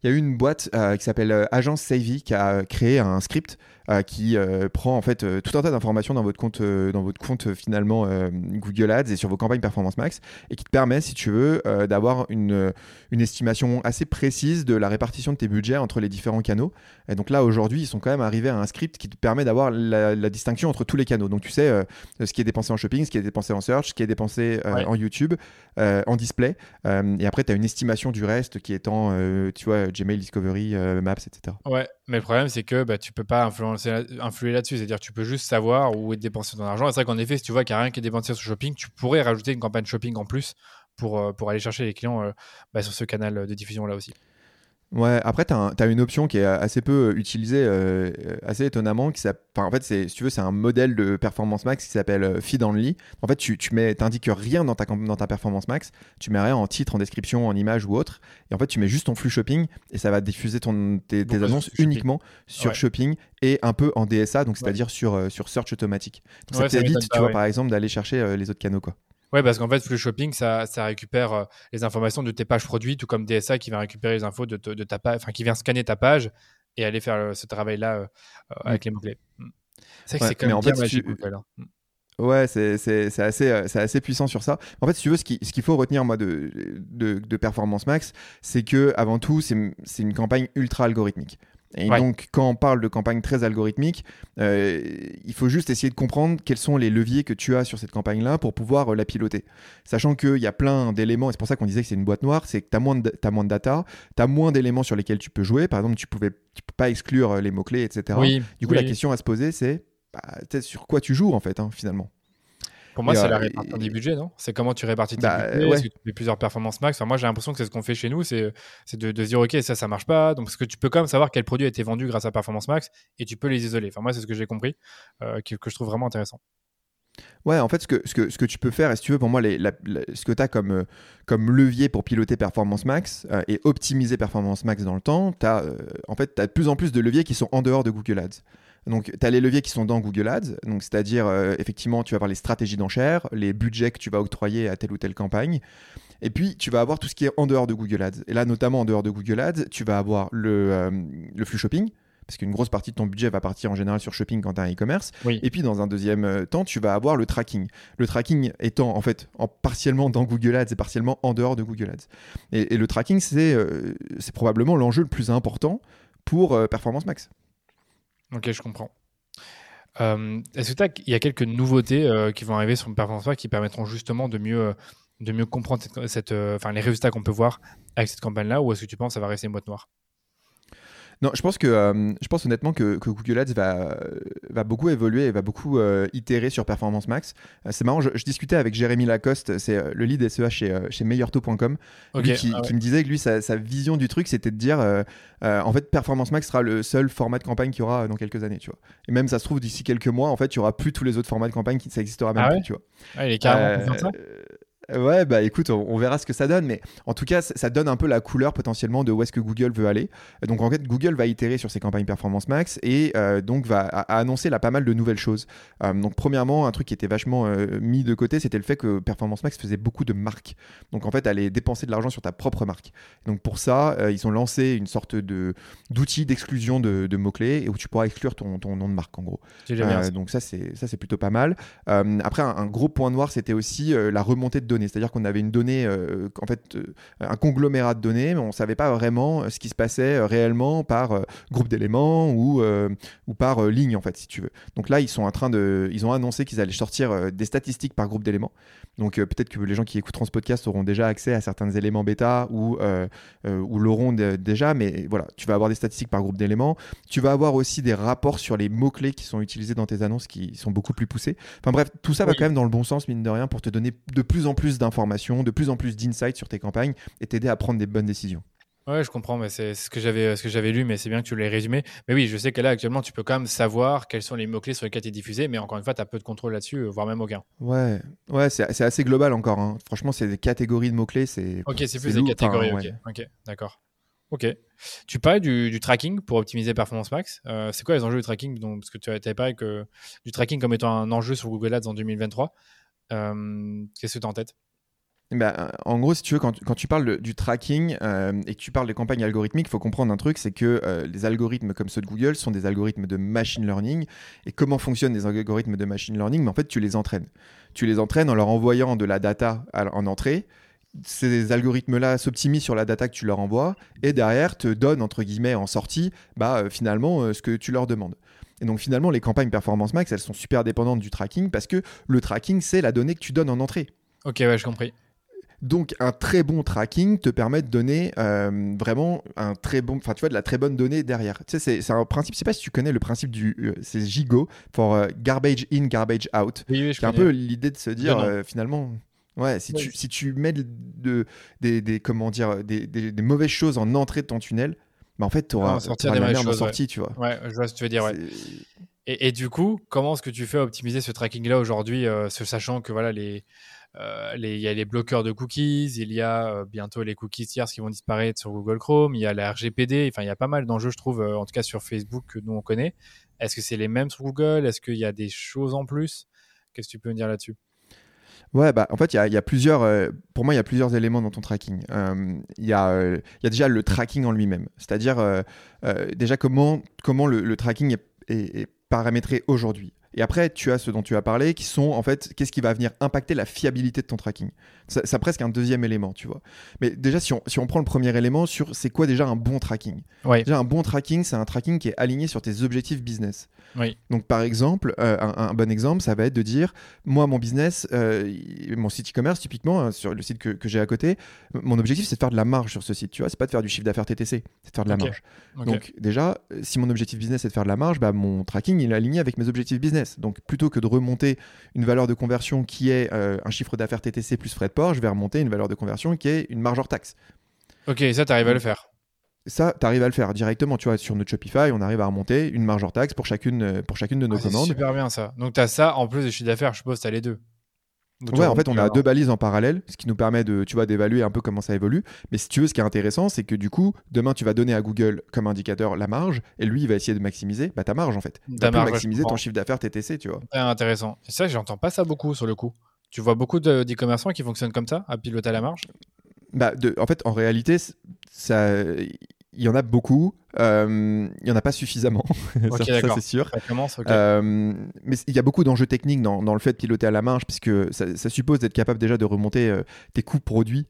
il y a eu une boîte euh, qui s'appelle Agence Savvy qui a créé un script euh, qui euh, prend en fait euh, tout un tas d'informations dans votre compte, dans votre compte finalement Google Ads et sur vos campagnes Performance Max et qui te permet, si tu veux, d'avoir une, une estimation assez précise de la répartition de tes budgets entre les différents canaux. Et donc là, aujourd'hui, ils sont quand même arrivés à un script qui te permet d'avoir la, distinction entre tous les canaux. Donc tu sais ce qui est dépensé en shopping, ce qui est dépensé en search, ce qui est dépensé en YouTube, en display. et après, tu as une estimation du reste qui est en, tu vois, Gmail, Discovery, Maps, etc. Ouais, mais le problème, c'est que bah, tu peux pas influencer, influer là-dessus. C'est-à-dire tu peux juste savoir où est dépensé ton argent. c'est vrai qu'en effet, si tu vois qu'il n'y a rien qui est dépensé sur shopping, tu pourrais rajouter une campagne shopping en plus pour, euh, pour aller chercher les clients euh, bah, sur ce canal de diffusion-là aussi. Ouais, après, tu as, une option qui est assez peu utilisée, euh, assez étonnamment. Qui en fait, si tu veux, c'est un modèle de performance max qui s'appelle euh, Feed Only. En fait, tu, tu mets, indiques rien dans ta, dans ta performance max, tu mets rien en titre, en description, en image ou autre. Et en fait, tu mets juste ton flux shopping et ça va diffuser ton, tes, annonces uniquement sur shopping et un peu en DSA, donc c'est-à-dire sur, euh, sur search automatique. Donc ça t'évite, tu vois, par exemple, d'aller chercher les autres canaux. quoi. Oui, parce qu'en fait, Flux Shopping, ça, ça récupère euh, les informations de tes pages produits, tout comme DSA qui va récupérer les infos de, de ta page, enfin qui vient scanner ta page et aller faire euh, ce travail-là euh, avec mm. les mots-clés. Mm. C'est que c'est quand même en bien fait, tu... Hein. Mm. Ouais, c'est assez, assez puissant sur ça. En fait, si tu veux, ce qu'il ce qu'il faut retenir moi de, de, de Performance Max, c'est que avant tout, c'est une campagne ultra algorithmique. Et donc, quand on parle de campagne très algorithmique, euh, il faut juste essayer de comprendre quels sont les leviers que tu as sur cette campagne-là pour pouvoir euh, la piloter. Sachant qu'il y a plein d'éléments, et c'est pour ça qu'on disait que c'est une boîte noire, c'est que tu as, moins de, as moins de data, tu as moins d'éléments sur lesquels tu peux jouer. Par exemple, tu ne peux pas exclure euh, les mots-clés, etc. du coup, la question à se poser, c'est bah, sur quoi tu joues, en fait, hein, finalement? Pour moi, c'est la répartition des budgets, non? C'est comment tu répartis tes bah, budgets Est-ce que tu fais plusieurs performances max? Moi, j'ai l'impression que c'est ce qu'on fait chez nous, c'est de, de, se dire, OK, ça, ça marche pas. Donc, parce que tu peux quand même savoir quel produit a été vendu grâce à Performance Max et tu peux les isoler. Enfin, moi, c'est ce que j'ai compris, euh, que, je trouve vraiment intéressant. Ouais, en fait, ce que, ce que, ce que tu peux faire, et si tu veux, pour moi, les, ce que tu as comme, euh, comme levier pour piloter Performance Max euh, et optimiser Performance Max dans le temps, tu as, en fait, as de plus en plus de leviers qui sont en dehors de Google Ads. Donc, tu as les leviers qui sont dans Google Ads, donc c'est-à-dire, euh, effectivement, tu vas avoir les stratégies d'enchères, les budgets que tu vas octroyer à telle ou telle campagne. Et puis, tu vas avoir tout ce qui est en dehors de Google Ads. Et là, notamment en dehors de Google Ads, tu vas avoir le, euh, le flux shopping. parce qu'une grosse partie de ton budget va partir en général sur shopping quand tu as un e-commerce. Et puis dans un deuxième euh, temps, tu vas avoir le tracking. Le tracking étant en fait en partiellement dans Google Ads et partiellement en dehors de Google Ads. Et, le tracking, c'est euh, probablement l'enjeu le plus important pour Performance Max. Ok, je comprends. Est-ce qu'il y a quelques nouveautés qui vont arriver sur Performance qui permettront justement de mieux, de mieux comprendre cette, les résultats qu'on peut voir avec cette campagne-là ou est-ce que tu penses que ça va rester une boîte noire? Non, je pense que euh, je pense honnêtement que, Google Ads va, va beaucoup évoluer et va beaucoup euh, itérer sur Performance Max. Euh, c'est marrant, je, discutais avec Jérémy Lacoste, c'est le lead SEA chez, chez meilleurtaux.com, ah qui, me disait que lui, sa, vision du truc, c'était de dire en fait, Performance Max sera le seul format de campagne qu'il y aura dans quelques années, tu vois. Et même ça se trouve d'ici quelques mois, en fait, il y aura plus tous les autres formats de campagne qui ça existera même ah plus, tu vois. Ah, il est carrément ça Ouais, bah écoute, on, verra ce que ça donne, mais en tout cas, ça donne un peu la couleur potentiellement de où est-ce que Google veut aller. Donc en fait, Google va itérer sur ses campagnes Performance Max et euh, donc va annoncer là pas mal de nouvelles choses. Euh, donc premièrement, un truc qui était vachement euh, mis de côté, c'était le fait que Performance Max faisait beaucoup de marques. Donc en fait, aller dépenser de l'argent sur ta propre marque. Donc pour ça, ils ont lancé une sorte de d'outil d'exclusion de, mots-clés et où tu pourras exclure ton, ton, nom de marque en gros. donc ça c'est ça c'est plutôt pas mal. après, un, un, gros point noir, c'était aussi la remontée de c'est-à-dire qu'on avait une donnée, euh, en fait, euh, un conglomérat de données, mais on ne savait pas vraiment euh, ce qui se passait réellement par groupe d'éléments ou, par ligne, en fait, si tu veux. Donc là, ils sont en train de, ils ont annoncé qu'ils allaient sortir des statistiques par groupe d'éléments. Donc peut-être que les gens qui écouteront ce podcast auront déjà accès à certains éléments bêta ou, ou l'auront déjà, mais voilà, tu vas avoir des statistiques par groupe d'éléments. Tu vas avoir aussi des rapports sur les mots-clés qui sont utilisés dans tes annonces qui sont beaucoup plus poussés. Enfin bref, tout ça va quand même dans le bon sens, mine de rien, pour te donner de plus en plus d'informations, de plus en plus d'insights sur tes campagnes et t'aider à prendre des bonnes décisions. Ouais, je comprends, mais c'est ce que j'avais ce que j'avais lu, mais c'est bien que tu l'aies résumé. Mais oui, je sais que là actuellement, tu peux quand même savoir quels sont les mots clés sur lesquels tu es diffusé, mais encore une fois, tu as peu de contrôle là-dessus, euh, voire même aucun. Ouais, ouais, c'est assez global encore. Hein. Franchement, c'est des catégories de mots clés, c'est. Ok, c'est plus des catégories. ok, d'accord. Ok. Tu parlais du, tracking pour optimiser Performance Max. Euh, c'est quoi les enjeux du tracking Donc, Parce que tu avais parlé que, du tracking comme étant un enjeu sur Google Ads en 2023. Euh, qu'est-ce que tu as en tête? Bah, en gros, si tu veux, quand, tu parles du tracking euh, et que tu parles des campagnes algorithmiques, il faut comprendre un truc, c'est que euh, les algorithmes comme ceux de Google sont des algorithmes de machine learning. Et comment fonctionnent les algorithmes de machine learning? Mais en fait, tu les entraînes. Tu les entraînes en leur envoyant de la data en entrée. Ces algorithmes-là s'optimisent sur la data que tu leur envoies et derrière te donnent, entre guillemets, en sortie, bah, finalement, ce que tu leur demandes. Et donc finalement, les campagnes Performance Max, elles sont super dépendantes du tracking parce que le tracking, c'est la donnée que tu donnes en entrée. Ok, ouais, je compris. Donc un très bon tracking te permet de donner euh, vraiment un très bon, enfin tu vois de la très bonne donnée derrière. Tu sais c'est un principe, je sais pas si tu connais le principe du, euh, c'est Gigo for euh, garbage in garbage out. Oui, c'est un peu l'idée de se dire finalement. Ouais, si, Tu, si tu mets de, des, des, comment dire, des, des, mauvaises choses en entrée de ton tunnel, bah en fait, tu auras, sortir des la merde en sortie, tu vois. Ouais, je vois ce que tu veux dire, ouais. Et, et, du coup, comment est-ce que tu fais optimiser ce tracking-là aujourd'hui, sachant que voilà, les, euh, il y a les bloqueurs de cookies, il y a euh, bientôt les cookies tiers qui vont disparaître sur Google Chrome, il y a la RGPD, enfin il y a pas mal d'enjeux je trouve, euh, en tout cas sur Facebook que nous on connaît. Est-ce que c'est les mêmes sur Google? Est-ce qu'il y a des choses en plus? Qu'est-ce que tu peux me dire là-dessus? Ouais, bah, en fait, il y, a, plusieurs, pour moi, il y a plusieurs éléments dans ton tracking. Il y, a, déjà le tracking en lui-même, c'est-à-dire déjà comment, comment le, tracking est paramétré aujourd'hui. Et après, tu as ce dont tu as parlé, qui sont en fait, qu'est-ce qui va venir impacter la fiabilité de ton tracking? C'est presque un deuxième élément, tu vois. Mais déjà, si on, si on prend le premier élément sur c'est quoi déjà un bon tracking Déjà, un bon tracking, c'est un tracking qui est aligné sur tes objectifs business. Donc, par exemple, euh, un, bon exemple, ça va être de dire moi, mon business, euh, mon site e-commerce, typiquement, hein, sur le site que, que j'ai à côté, mon objectif, c'est de faire de la marge sur ce site. Tu vois, c'est pas de faire du chiffre d'affaires TTC, c'est de faire de la marge. Donc, déjà, si mon objectif business est de faire de la marge, bah, mon tracking, il est aligné avec mes objectifs business. Donc, plutôt que de remonter une valeur de conversion qui est euh, un chiffre d'affaires TTC plus frais de je vais remonter une valeur de conversion qui est une marge hors taxe. Ok, ça, tu arrives à le faire ça, tu arrives à le faire directement. Tu vois, sur notre Shopify, on arrive à remonter une marge hors taxe pour chacune, pour chacune de nos ah, commandes. C'est super bien ça. Donc, tu as ça en plus des chiffres d'affaires, je suppose, tu as les deux. ouais, en fait, on a deux balises en parallèle, ce qui nous permet de, tu vois, d'évaluer un peu comment ça évolue. Mais si tu veux, ce qui est intéressant, c'est que du coup, demain, tu vas donner à Google comme indicateur la marge, et lui, il va essayer de maximiser bah, ta marge en fait. Tu maximiser ton chiffre d'affaires TTC, tu vois. C'est intéressant. Et ça, j'entends pas ça beaucoup sur le coup. Tu vois beaucoup d'e-commerçants qui fonctionnent comme ça, à piloter à la marge? Bah, en fait, en réalité, il y en a beaucoup. Il n'y en a pas suffisamment, ça, c'est sûr. mais il y a beaucoup d'enjeux techniques dans, dans, le fait de piloter à la marge, puisque ça, suppose d'être capable déjà de remonter tes coûts produits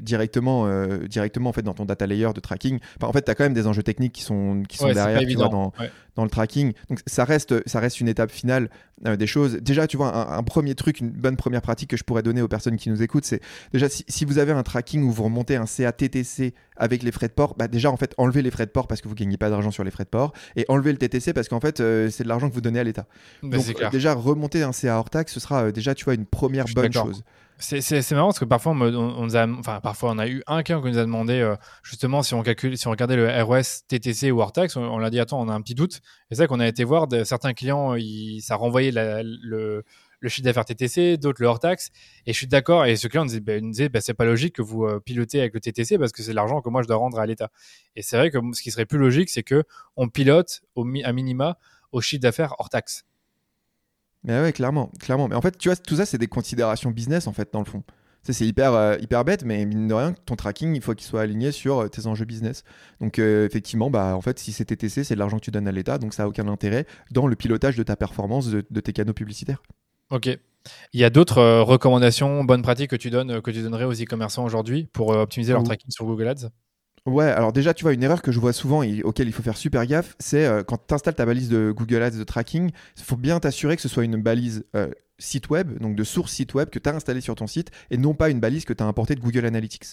directement, directement en fait, dans ton data layer de tracking. en fait, tu as quand même des enjeux techniques qui sont, qui sont derrière tu vois, dans, dans le tracking. Donc ça reste, ça reste une étape finale des choses. Déjà, tu vois, un, premier truc, une bonne première pratique que je pourrais donner aux personnes qui nous écoutent, c'est déjà si, si, vous avez un tracking où vous remontez un CATTC avec les frais de port, bah déjà en fait enlevez les frais de port parce que vous gagnez pas d'argent sur les frais de port et enlevez le TTC parce qu'en fait euh, c'est de l'argent que vous donnez à l'État. Bah, Donc déjà remonter un CA hors taxe, ce sera euh, déjà tu vois une première bonne chose. C'est marrant parce que parfois on, on, nous a, enfin parfois on a eu un cas qui nous a demandé euh, justement si on calcule, si on regardait le ROS TTC ou hors taxe, on, l'a dit attends on a un petit doute. Et c'est vrai qu'on a été voir de, certains clients, ça renvoyait le le chiffre d'affaires TTC, d'autres le hors taxe. Et je suis d'accord. Et ce client nous disait, bah, disait bah, c'est pas logique que vous euh, pilotez avec le TTC parce que c'est l'argent que moi je dois rendre à l'État. Et c'est vrai que ce qui serait plus logique, c'est que on pilote au à minima au chiffre d'affaires hors taxe. Mais ouais, clairement, clairement. Mais en fait, tu vois, tout ça, c'est des considérations business en fait dans le fond. C'est hyper, euh, hyper bête, mais mine de rien, ton tracking, il faut qu'il soit aligné sur euh, tes enjeux business. Donc, effectivement, bah, en fait, si c'est TTC, c'est de l'argent que tu donnes à l'État, donc ça n'a aucun intérêt dans le pilotage de ta performance de tes canaux publicitaires. Ok. Il y a d'autres euh, recommandations, bonnes pratiques que tu donnes, euh, que tu donnerais aux e-commerçants aujourd'hui pour euh, optimiser leur tracking sur Google Ads? Ouais, alors déjà, tu vois, une erreur que je vois souvent et auquel il faut faire super gaffe, c'est quand tu installes ta balise de Google Ads de tracking, il faut bien t'assurer que ce soit une balise site web, donc de source site web que tu as installé sur ton site et non pas une balise que tu as importée de Google Analytics.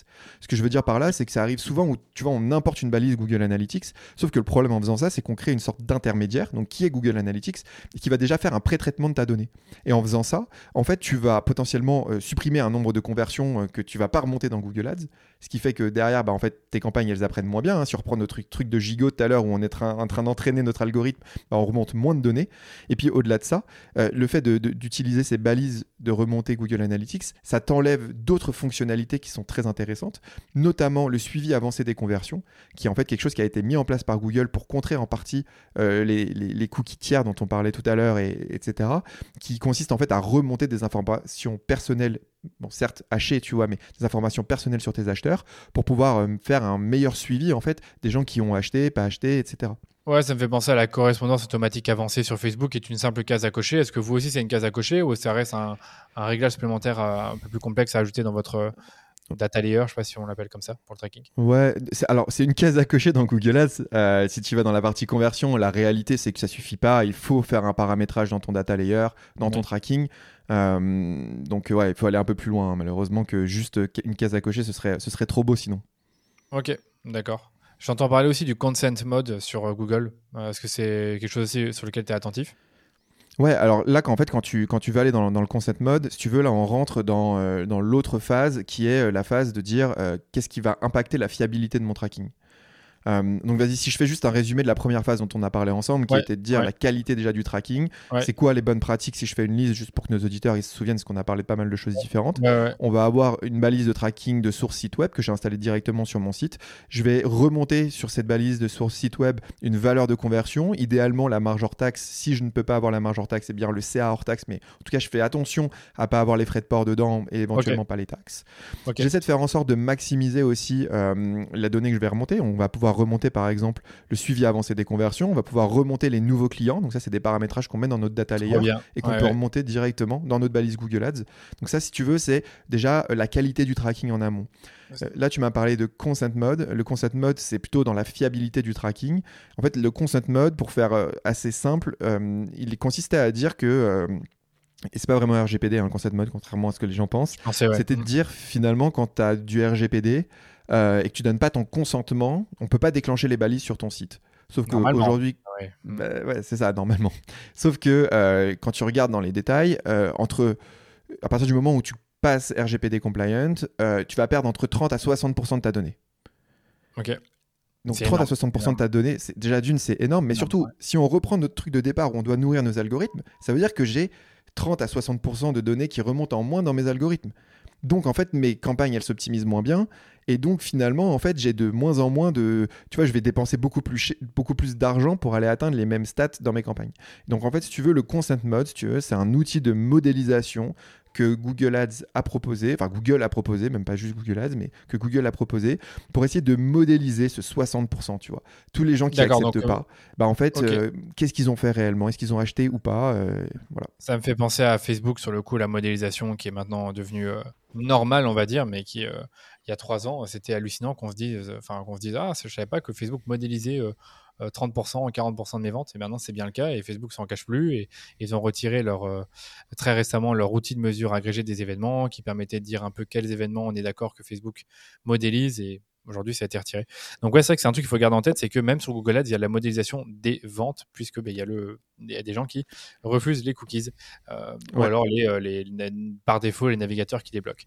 Ce que je veux dire par là, c'est que ça arrive souvent où tu vois, on importe une balise Google Analytics, sauf que le problème en faisant ça, c'est qu'on crée une sorte d'intermédiaire, donc qui est Google Analytics, et qui va déjà faire un pré-traitement de ta donnée. Et en faisant ça, en fait, tu vas potentiellement euh, supprimer un nombre de conversions euh, que tu vas pas remonter dans Google Ads, ce qui fait que derrière, bah, en fait, tes campagnes, elles apprennent moins bien. Hein. Si on reprend notre truc, de gigot tout à l'heure où on est en train d'entraîner notre algorithme, bah, on remonte moins de données. Et puis au-delà de ça, euh, le fait d'utiliser ces balises de remonter Google Analytics, ça t'enlève d'autres fonctionnalités qui sont très intéressantes, notamment le suivi avancé des conversions, qui est en fait quelque chose qui a été mis en place par Google pour contrer en partie euh, les, cookies tiers dont on parlait tout à l'heure, et, etc., qui consiste en fait à remonter des informations personnelles, certes hachées, tu vois, mais des informations personnelles sur tes acheteurs, pour pouvoir euh, faire un meilleur suivi en fait des gens qui ont acheté, pas acheté, etc. Ouais, ça me fait penser à la correspondance automatique avancée sur Facebook, qui est une simple case à cocher. Est-ce que vous aussi, c'est une case à cocher ou ça reste un, réglage supplémentaire euh, un peu plus complexe à ajouter dans votre euh, data layer, je ne sais pas si on l'appelle comme ça pour le tracking. Ouais, alors c'est une case à cocher dans Google Ads. Euh, si tu vas dans la partie conversion, la réalité c'est que ça suffit pas. Il faut faire un paramétrage dans ton data layer, dans ton tracking. donc ouais, il faut aller un peu plus loin. Hein, malheureusement que juste une case à cocher, ce serait, ce serait trop beau sinon. Ok, d'accord. J'entends parler aussi du consent mode sur euh, Google. Euh, est-ce que c'est quelque chose aussi sur lequel tu es attentif? Ouais, alors là, quand, en fait, quand tu, quand tu aller dans, dans le consent mode, si tu veux, là, on rentre dans, euh, dans l'autre phase qui est la phase de dire qu'est-ce qui va impacter la fiabilité de mon tracking. Euh, donc vas-y, si je fais juste un résumé de la première phase dont on a parlé ensemble, qui était de dire la qualité déjà du tracking, c'est quoi les bonnes pratiques si je fais une liste, juste pour que nos auditeurs ils se souviennent, parce qu'on a parlé de pas mal de choses différentes. On va avoir une balise de tracking de source site web que j'ai installée directement sur mon site. Je vais remonter sur cette balise de source site web une valeur de conversion, idéalement la marge hors taxe. Si je ne peux pas avoir la marge hors taxe, c'est bien le CA hors taxe, mais en tout cas, je fais attention à pas avoir les frais de port dedans et éventuellement pas les taxes. J'essaie de faire en sorte de maximiser aussi euh, la donnée que je vais remonter. On va pouvoir remonter par exemple le suivi avancé des conversions, on va pouvoir remonter les nouveaux clients. Donc ça, c'est des paramétrages qu'on met dans notre data layer et qu'on peut remonter directement dans notre balise Google Ads. Donc ça, si tu veux, c'est déjà euh, la qualité du tracking en amont. Euh, là, tu m'as parlé de consent mode. Le consent mode, c'est plutôt dans la fiabilité du tracking. En fait, le consent mode, pour faire euh, assez simple, il consistait à dire que et c'est pas vraiment RGPD, un hein, consent mode, contrairement à ce que les gens pensent. C'était de mm. dire finalement quand tu as du RGPD, euh, et que tu donnes pas ton consentement, on peut pas déclencher les balises sur ton site. Sauf qu'aujourd'hui, ah bah ouais. c'est ça normalement. Sauf que euh, quand tu regardes dans les détails, euh, entre à partir du moment où tu passes RGPD compliant, tu vas perdre entre 30 à 60% de ta donnée. Ok. Donc 30 à 60% de ta donnée, déjà d'une, c'est énorme, mais surtout, si on reprend notre truc de départ où on doit nourrir nos algorithmes, ça veut dire que j'ai 30 à 60% de données qui remontent en moins dans mes algorithmes. Donc en fait, mes campagnes, elles s'optimisent moins bien. Et donc finalement, en fait, j'ai de moins en moins de... Tu vois, je vais dépenser beaucoup plus, beaucoup plus d'argent pour aller atteindre les mêmes stats dans mes campagnes. Donc en fait, si tu veux, le consent mode, tu veux, c'est un outil de modélisation que Google Ads a proposé, enfin Google a proposé, même pas juste Google Ads, mais que Google a proposé pour essayer de modéliser ce 60%, tu vois. Tous les gens qui n'acceptent pas, bah en fait, euh, qu'est-ce qu'ils ont fait réellement? Est-ce qu'ils ont acheté ou pas? Euh, Voilà. Ça me fait penser à Facebook sur le coup, la modélisation qui est maintenant devenue euh, normale, on va dire, mais qui, il y a trois ans, c'était hallucinant qu'on se dise, enfin qu'on se dise, ah, je savais pas que Facebook modélisait 30% 40% de mes ventes. Et maintenant, c'est bien le cas et Facebook s'en cache plus. Et ils ont retiré leur, euh, très récemment leur outil de mesure agrégé des événements qui permettait de dire un peu quels événements on est d'accord que Facebook modélise. Et Aujourd'hui, ça a été retiré. Donc, ouais, c'est vrai que c'est un truc qu'il faut garder en tête, c'est que même sur Google Ads, il y a la modélisation des ventes, puisque ben, il, y a le, il y a des gens qui refusent les cookies, euh, ou alors euh, les, les, par défaut les navigateurs qui débloquent.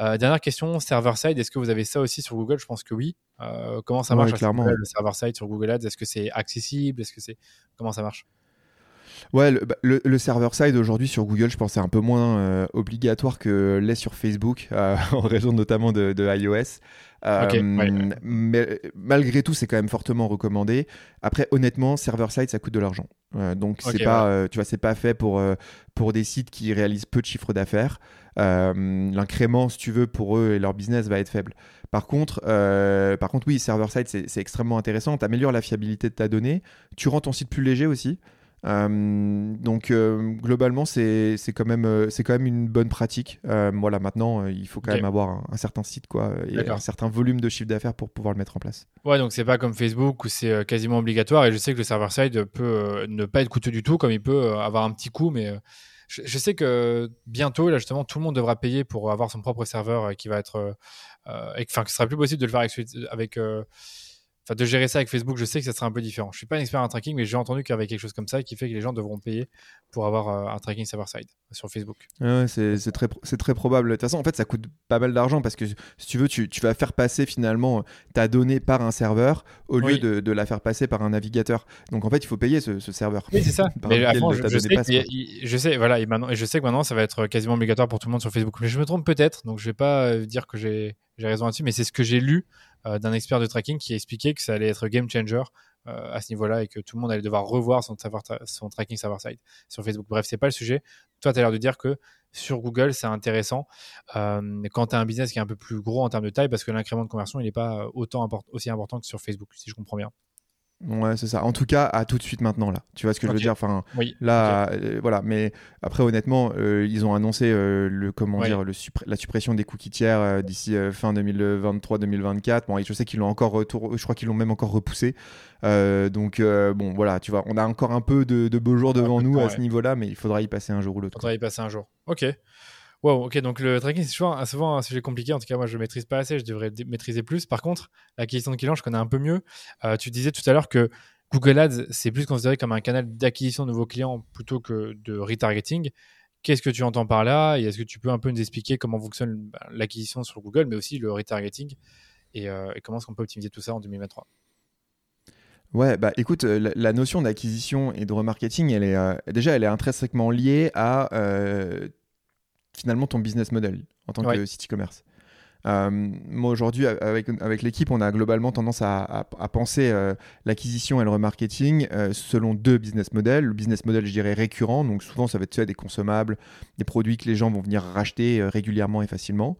Euh, dernière question, server-side, est-ce que vous avez ça aussi sur Google? Je pense que oui. comment ça marche clairement. le server-side sur Google Ads? Est-ce que c'est accessible? Est-ce que c'est comment ça marche? Ouais, le, bah, server-side aujourd'hui sur Google, je pense, c'est un peu moins obligatoire que l'est sur Facebook, en raison notamment de, de iOS. Euh, mais malgré tout, c'est quand même fortement recommandé. Après, honnêtement, server-side, ça coûte de l'argent. Euh, donc, c'est pas, euh, tu vois, c'est pas fait pour, pour des sites qui réalisent peu de chiffre d'affaires. L'incrément, si tu veux, pour eux et leur business va être faible. Par contre, par contre oui, server-side, c'est extrêmement intéressant. Tu améliores la fiabilité de ta donnée. Tu rends ton site plus léger aussi. Euh, donc euh, globalement c'est quand même euh, c'est quand même une bonne pratique. voilà maintenant il faut quand même avoir un, certain site quoi et un certain volume de chiffre d'affaires pour pouvoir le mettre en place. Ouais donc c'est pas comme Facebook où c'est quasiment obligatoire et je sais que le server side peut ne pas être coûteux du tout comme il peut avoir un petit coût mais je, sais que bientôt là justement tout le monde devra payer pour avoir son propre serveur qui va être enfin qui sera plus possible de le faire avec, avec Enfin, de gérer ça avec Facebook, je sais que ça sera un peu différent. Je suis pas un expert en tracking, mais j'ai entendu qu'il y avait quelque chose comme ça qui fait que les gens devront payer pour avoir euh, un tracking server-side sur Facebook. Ouais, c'est très, très probable. De toute façon, en fait, ça coûte pas mal d'argent parce que si tu veux, tu, tu, vas faire passer finalement ta donnée par un serveur au lieu de, de, la faire passer par un navigateur. Donc en fait, il faut payer ce, serveur. Oui, c'est ça. mais avant, je, sais, je, sais, voilà, et, maintenant, et je sais que maintenant, ça va être quasiment obligatoire pour tout le monde sur Facebook. Mais je me trompe peut-être, donc je vais pas euh, dire que j'ai raison là-dessus, mais c'est ce que j'ai lu d'un expert de tracking qui a expliqué que ça allait être game changer euh, à ce niveau-là et que tout le monde allait devoir revoir son, tracking server-side sur Facebook. Bref, c'est pas le sujet. Toi, tu as l'air de dire que sur Google, c'est intéressant euh, quand tu as un business qui est un peu plus gros en termes de taille parce que l'incrément de conversion, il n'est pas aussi important que sur Facebook, si je comprends bien. Ouais, c'est ça. En tout cas, à tout de suite maintenant, là. Tu vois ce que je veux dire? Enfin, là, euh, voilà. Mais après, honnêtement, euh, ils ont annoncé euh, le, comment dire, le la suppression des cookies tiers d'ici fin 2023-2024. Bon, je sais qu'ils l'ont encore retour, je crois qu'ils l'ont même encore repoussé. donc, bon, voilà, tu vois, on a encore un peu de, de beaux jours devant nous à ce niveau-là, mais il faudra y passer un jour ou l'autre. Il faudra y passer un jour. Ok. Wow, ok, donc le tracking, c'est souvent, un sujet compliqué. En tout cas, moi, je ne maîtrise pas assez, je devrais maîtriser plus. Par contre, l'acquisition de clients, je connais un peu mieux. Euh, tu disais tout à l'heure que Google Ads, c'est plus considéré comme un canal d'acquisition de nouveaux clients plutôt que de retargeting. Qu'est-ce que tu entends par là? Et est-ce que tu peux un peu nous expliquer comment fonctionne bah, l'acquisition sur Google, mais aussi le retargeting? Et, euh, comment est-ce qu'on peut optimiser tout ça en 2023 Ouais, bah écoute, euh, la, notion d'acquisition et de remarketing, elle est déjà, elle est intrinsèquement liée à finalement ton business model en tant que site e-commerce. Euh, moi aujourd'hui avec, avec l'équipe on a globalement tendance à, à, penser euh, l'acquisition et le remarketing euh, selon deux business models. Le business model je dirais récurrent, donc souvent ça va être des consommables, des produits que les gens vont venir racheter régulièrement et facilement.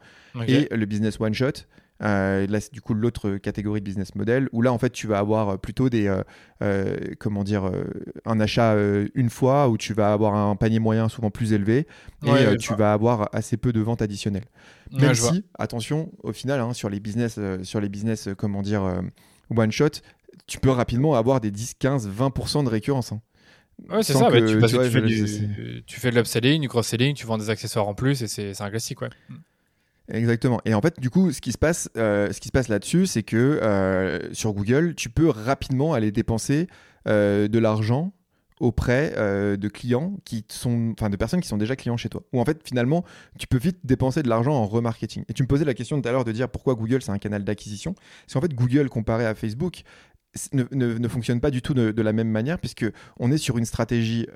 Et le business one shot, euh, là, c'est du coup l'autre catégorie de business model où là, en fait, tu vas avoir plutôt des, euh, euh, comment dire, un achat une fois où tu vas avoir un panier moyen souvent plus élevé et tu vas avoir assez peu de ventes additionnelles. Même si, attention, au final, hein, sur les business, sur les business, comment dire, one shot, tu peux rapidement avoir des 10, 15, 20% de récurrence. Hein. Ouais, c'est ça. tu, tu, fais tu, fais de l'upselling, du cross-selling, tu vends des accessoires en plus et c'est un classique. Ouais. Exactement. Et en fait, du coup, ce qui se passe, euh, ce qui se passe là-dessus, c'est que euh, sur Google, tu peux rapidement aller dépenser euh, de l'argent auprès de clients qui sont, enfin, de personnes qui sont déjà clients chez toi. Ou en fait, finalement, tu peux vite dépenser de l'argent en remarketing. Et tu me posais la question tout à l'heure de dire pourquoi Google c'est un canal d'acquisition. C'est en fait Google comparé à Facebook ne, ne, fonctionne pas du tout de, de la même manière puisque on est sur une stratégie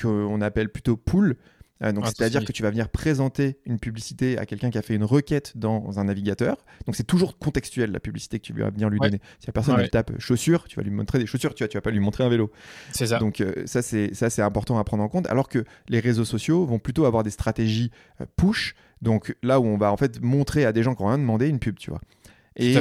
qu'on appelle plutôt pool Euh, donc, c'est-à-dire que tu vas venir présenter une publicité à quelqu'un qui a fait une requête dans un navigateur. Donc, c'est toujours contextuel la publicité que tu vas venir lui donner. Si la personne tape chaussures, tu vas lui montrer des chaussures, tu vois, tu vas pas lui montrer un vélo. C'est ça. Donc, euh, ça, c'est ça, c'est important à prendre en compte. Alors que les réseaux sociaux vont plutôt avoir des stratégies euh, push. Donc, là où on va en fait montrer à des gens qui ont rien demandé une pub, tu vois. Et,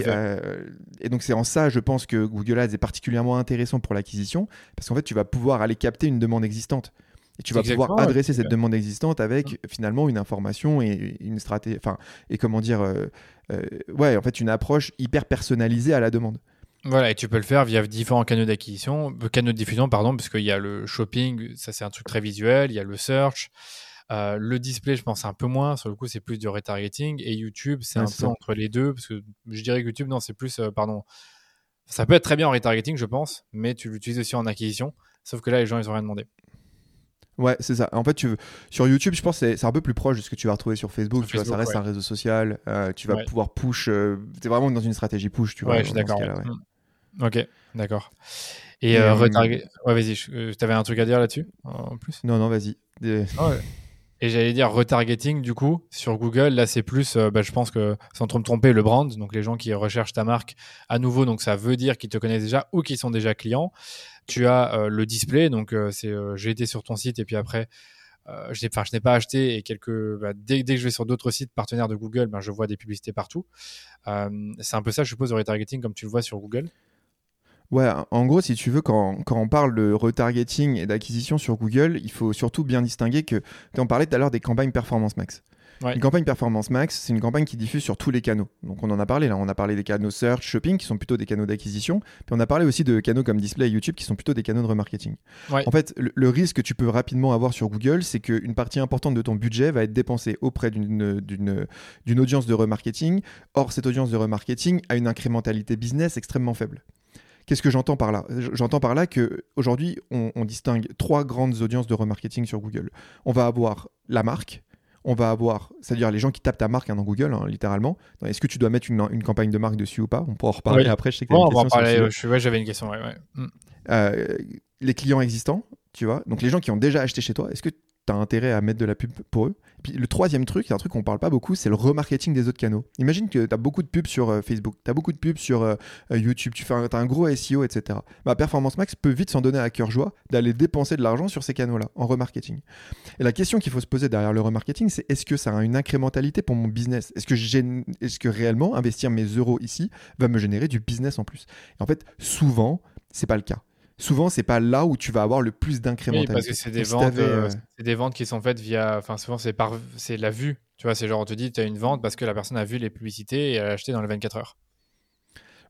et, donc c'est en ça, je pense que Google Ads est particulièrement intéressant pour l'acquisition, parce qu'en fait, tu vas pouvoir aller capter une demande existante. Et tu vas pouvoir adresser cette demande existante avec finalement une information et une stratégie, enfin, et comment dire, euh, euh, ouais, en fait, une approche hyper personnalisée à la demande. Voilà, et tu peux le faire via différents canaux d'acquisition, euh, canaux de diffusion, pardon, parce qu'il y a le shopping, ça c'est un truc très visuel, il y a le search, le display, je pense un peu moins, sur le coup c'est plus du retargeting, et YouTube, c'est un peu entre les deux, parce que je dirais que YouTube, non, c'est plus, pardon, ça peut être très bien en retargeting, je pense, mais tu l'utilises aussi en acquisition, sauf que là, les gens, ils ont rien demandé. Ouais, c'est ça. En fait, tu, sur YouTube, je pense que c'est un peu plus proche de ce que tu vas retrouver sur Facebook. tu vois, ça reste un réseau social. Euh, tu vas pouvoir push. Euh, tu es vraiment dans une stratégie push, tu vois. Ouais, je suis d'accord. Mm. Ok, d'accord. Et, euh, retarget... Ouais, vas-y. Tu avais un truc à dire là-dessus en plus? Non, non, vas-y. Ah Et j'allais dire retargeting, du coup, sur Google, là, c'est plus, bah, je pense que, sans trop me tromper, le brand, donc les gens qui recherchent ta marque à nouveau, donc ça veut dire qu'ils te connaissent déjà ou qu'ils sont déjà clients tu as euh, le display, donc euh, c'est euh, j'ai été sur ton site et puis après je n'ai pas acheté et quelques bah, dès, que je vais sur d'autres sites partenaires de Google, ben, je vois des publicités partout. c'est un peu ça, je suppose, le retargeting comme tu le vois sur Google. Ouais, en gros, si tu veux, quand, quand on parle de retargeting et d'acquisition sur Google, il faut surtout bien distinguer que, on parlait tout à l'heure des campagnes Performance Max. Une campagne Performance Max, c'est une campagne qui diffuse sur tous les canaux. Donc on en a parlé là, on a parlé des canaux Search, Shopping qui sont plutôt des canaux d'acquisition, puis on a parlé aussi de canaux comme Display et YouTube qui sont plutôt des canaux de remarketing. En fait, le, risque que tu peux rapidement avoir sur Google, c'est qu'une partie importante de ton budget va être dépensée auprès d'une audience de remarketing. Or, cette audience de remarketing a une incrémentalité business extrêmement faible. Qu'est-ce que j'entends par là? J'entends par là qu'aujourd'hui, on, on distingue trois grandes audiences de remarketing sur Google. On va avoir la marque, on va avoir, c'est-à-dire les gens qui tapent ta marque hein, dans Google, hein, littéralement. Est-ce que tu dois mettre une, campagne de marque dessus ou pas? On pourra en reparler après. Je sais que on va en parler. j'avais une question. Mm. Euh, les clients existants, tu vois. Donc les gens qui ont déjà acheté chez toi, est-ce que tu intérêt à mettre de la pub pour eux puis le troisième truc, c'est un truc qu'on parle pas beaucoup, c'est le remarketing des autres canaux. Imagine que tu as beaucoup de pubs sur euh, Facebook, tu as beaucoup de pubs sur euh, euh, YouTube, tu fais un, as un gros SEO, etc. Bah, Performance Max peut vite s'en donner à cœur joie d'aller dépenser de l'argent sur ces canaux-là, en remarketing. Et la question qu'il faut se poser derrière le remarketing, c'est est-ce que ça a une incrémentalité pour mon business? Est-ce que, est que réellement investir mes euros ici va me générer du business en plus? Et en fait, souvent, c'est pas le cas souvent c'est pas là où tu vas avoir le plus d'incrémentalité. Oui, parce que c'est des, ventes, euh, euh, des ventes qui sont faites via, enfin souvent c'est par, c'est la vue. Tu vois, c'est genre on te dit tu as une vente parce que la personne a vu les publicités et elle a acheté dans les 24 heures.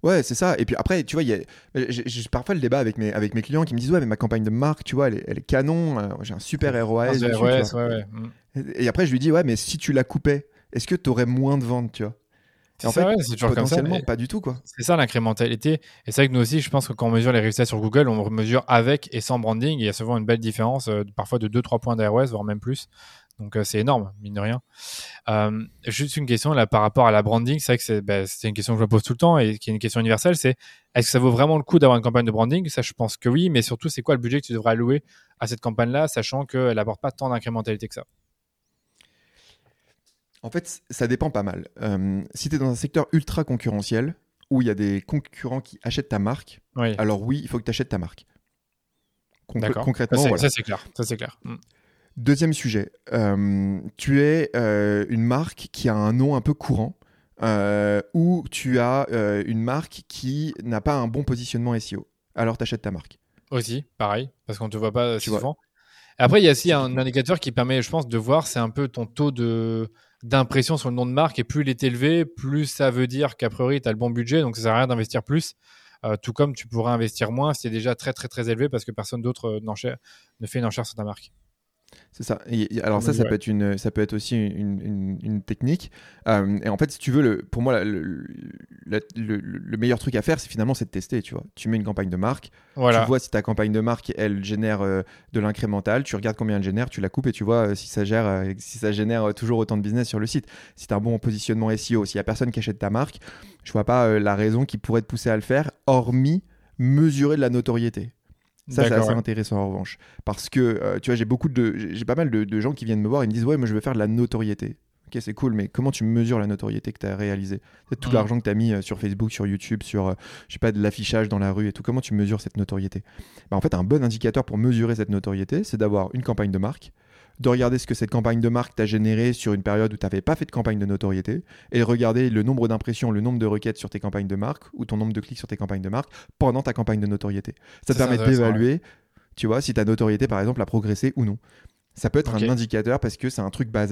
Ouais, c'est ça. Et puis après, tu vois, j'ai parfois le débat avec mes, avec mes clients qui me disent Ouais, mais ma campagne de marque, tu vois, elle est, elle est canon, euh, j'ai un super ROAS. ROAS ouais, ouais. Mm. Et après, je lui dis Ouais, mais si tu la coupais, est-ce que tu aurais moins de ventes, tu vois? En fait, c'est toujours comme ça, pas du tout quoi. C'est ça l'incrémentalité. Et c'est vrai que nous aussi, je pense que quand on mesure les résultats sur Google, on mesure avec et sans branding. il y a souvent une belle différence, euh, parfois de 2-3 points d'ROS, voire même plus. Donc euh, c'est énorme, mine de rien. Euh, juste une question là par rapport à la branding. C'est vrai que c'est bah, une question que je me pose tout le temps et qui est une question universelle. C'est est-ce que ça vaut vraiment le coup d'avoir une campagne de branding? Ça, je pense que oui. Mais surtout, c'est quoi le budget que tu devrais allouer à cette campagne-là, sachant qu'elle n'apporte pas tant d'incrémentalité que ça? En fait, ça dépend pas mal. Euh, si tu es dans un secteur ultra concurrentiel, où il y a des concurrents qui achètent ta marque, alors oui, il faut que tu achètes ta marque. concrètement, ça c'est clair. Ça, c'est clair. Mm. Deuxième sujet, euh, tu es euh, une marque qui a un nom un peu courant, ou tu as une marque qui n'a pas un bon positionnement SEO. Alors tu achètes ta marque. Aussi, pareil, parce qu'on ne te voit pas souvent. Après, il y a aussi un indicateur qui permet, je pense, de voir, c'est un peu ton taux de d'impression sur le nom de marque et plus il est élevé, plus ça veut dire qu'a priori tu as le bon budget, donc ça sert à rien d'investir plus. Euh, tout comme tu pourrais investir moins c'est déjà très très très élevé parce que personne d'autre euh, ne fait une enchère sur ta marque. C'est ça. alors ça, ça peut être une, ça peut être aussi une, technique. Euh, et en fait, si tu veux, le, pour moi, le, le, meilleur truc à faire, c'est finalement, c'est de tester. Tu vois, tu mets une campagne de marque, tu vois si ta campagne de marque, elle génère euh, de l'incrémental, tu regardes combien elle génère, tu la coupes et tu vois euh, si ça gère, si ça génère toujours autant de business sur le site. Si tu as un bon positionnement SEO, s'il y a personne qui achète ta marque, je vois pas la raison qui pourrait te pousser à le faire, hormis mesurer de la notoriété. Ça, c'est assez intéressant en revanche. Parce que, tu vois, j'ai beaucoup de. J'ai pas mal de, de, gens qui viennent me voir et me disent Ouais, moi, je veux faire de la notoriété. Ok, c'est cool, mais comment tu mesures la notoriété que tu as réalisée Tout l'argent que tu as mis euh, sur Facebook, sur YouTube, sur, euh, je sais pas, de l'affichage dans la rue et tout, comment tu mesures cette notoriété? Bah, En fait, un bon indicateur pour mesurer cette notoriété, c'est d'avoir une campagne de marque, de regarder ce que cette campagne de marque t'a généré sur une période où tu n'avais pas fait de campagne de notoriété, et de regarder le nombre d'impressions, le nombre de requêtes sur tes campagnes de marque, ou ton nombre de clics sur tes campagnes de marque pendant ta campagne de notoriété. Ça te permet d'évaluer, tu vois, si ta notoriété, par exemple, a progressé ou non. Ça peut être un indicateur parce que c'est un truc bah,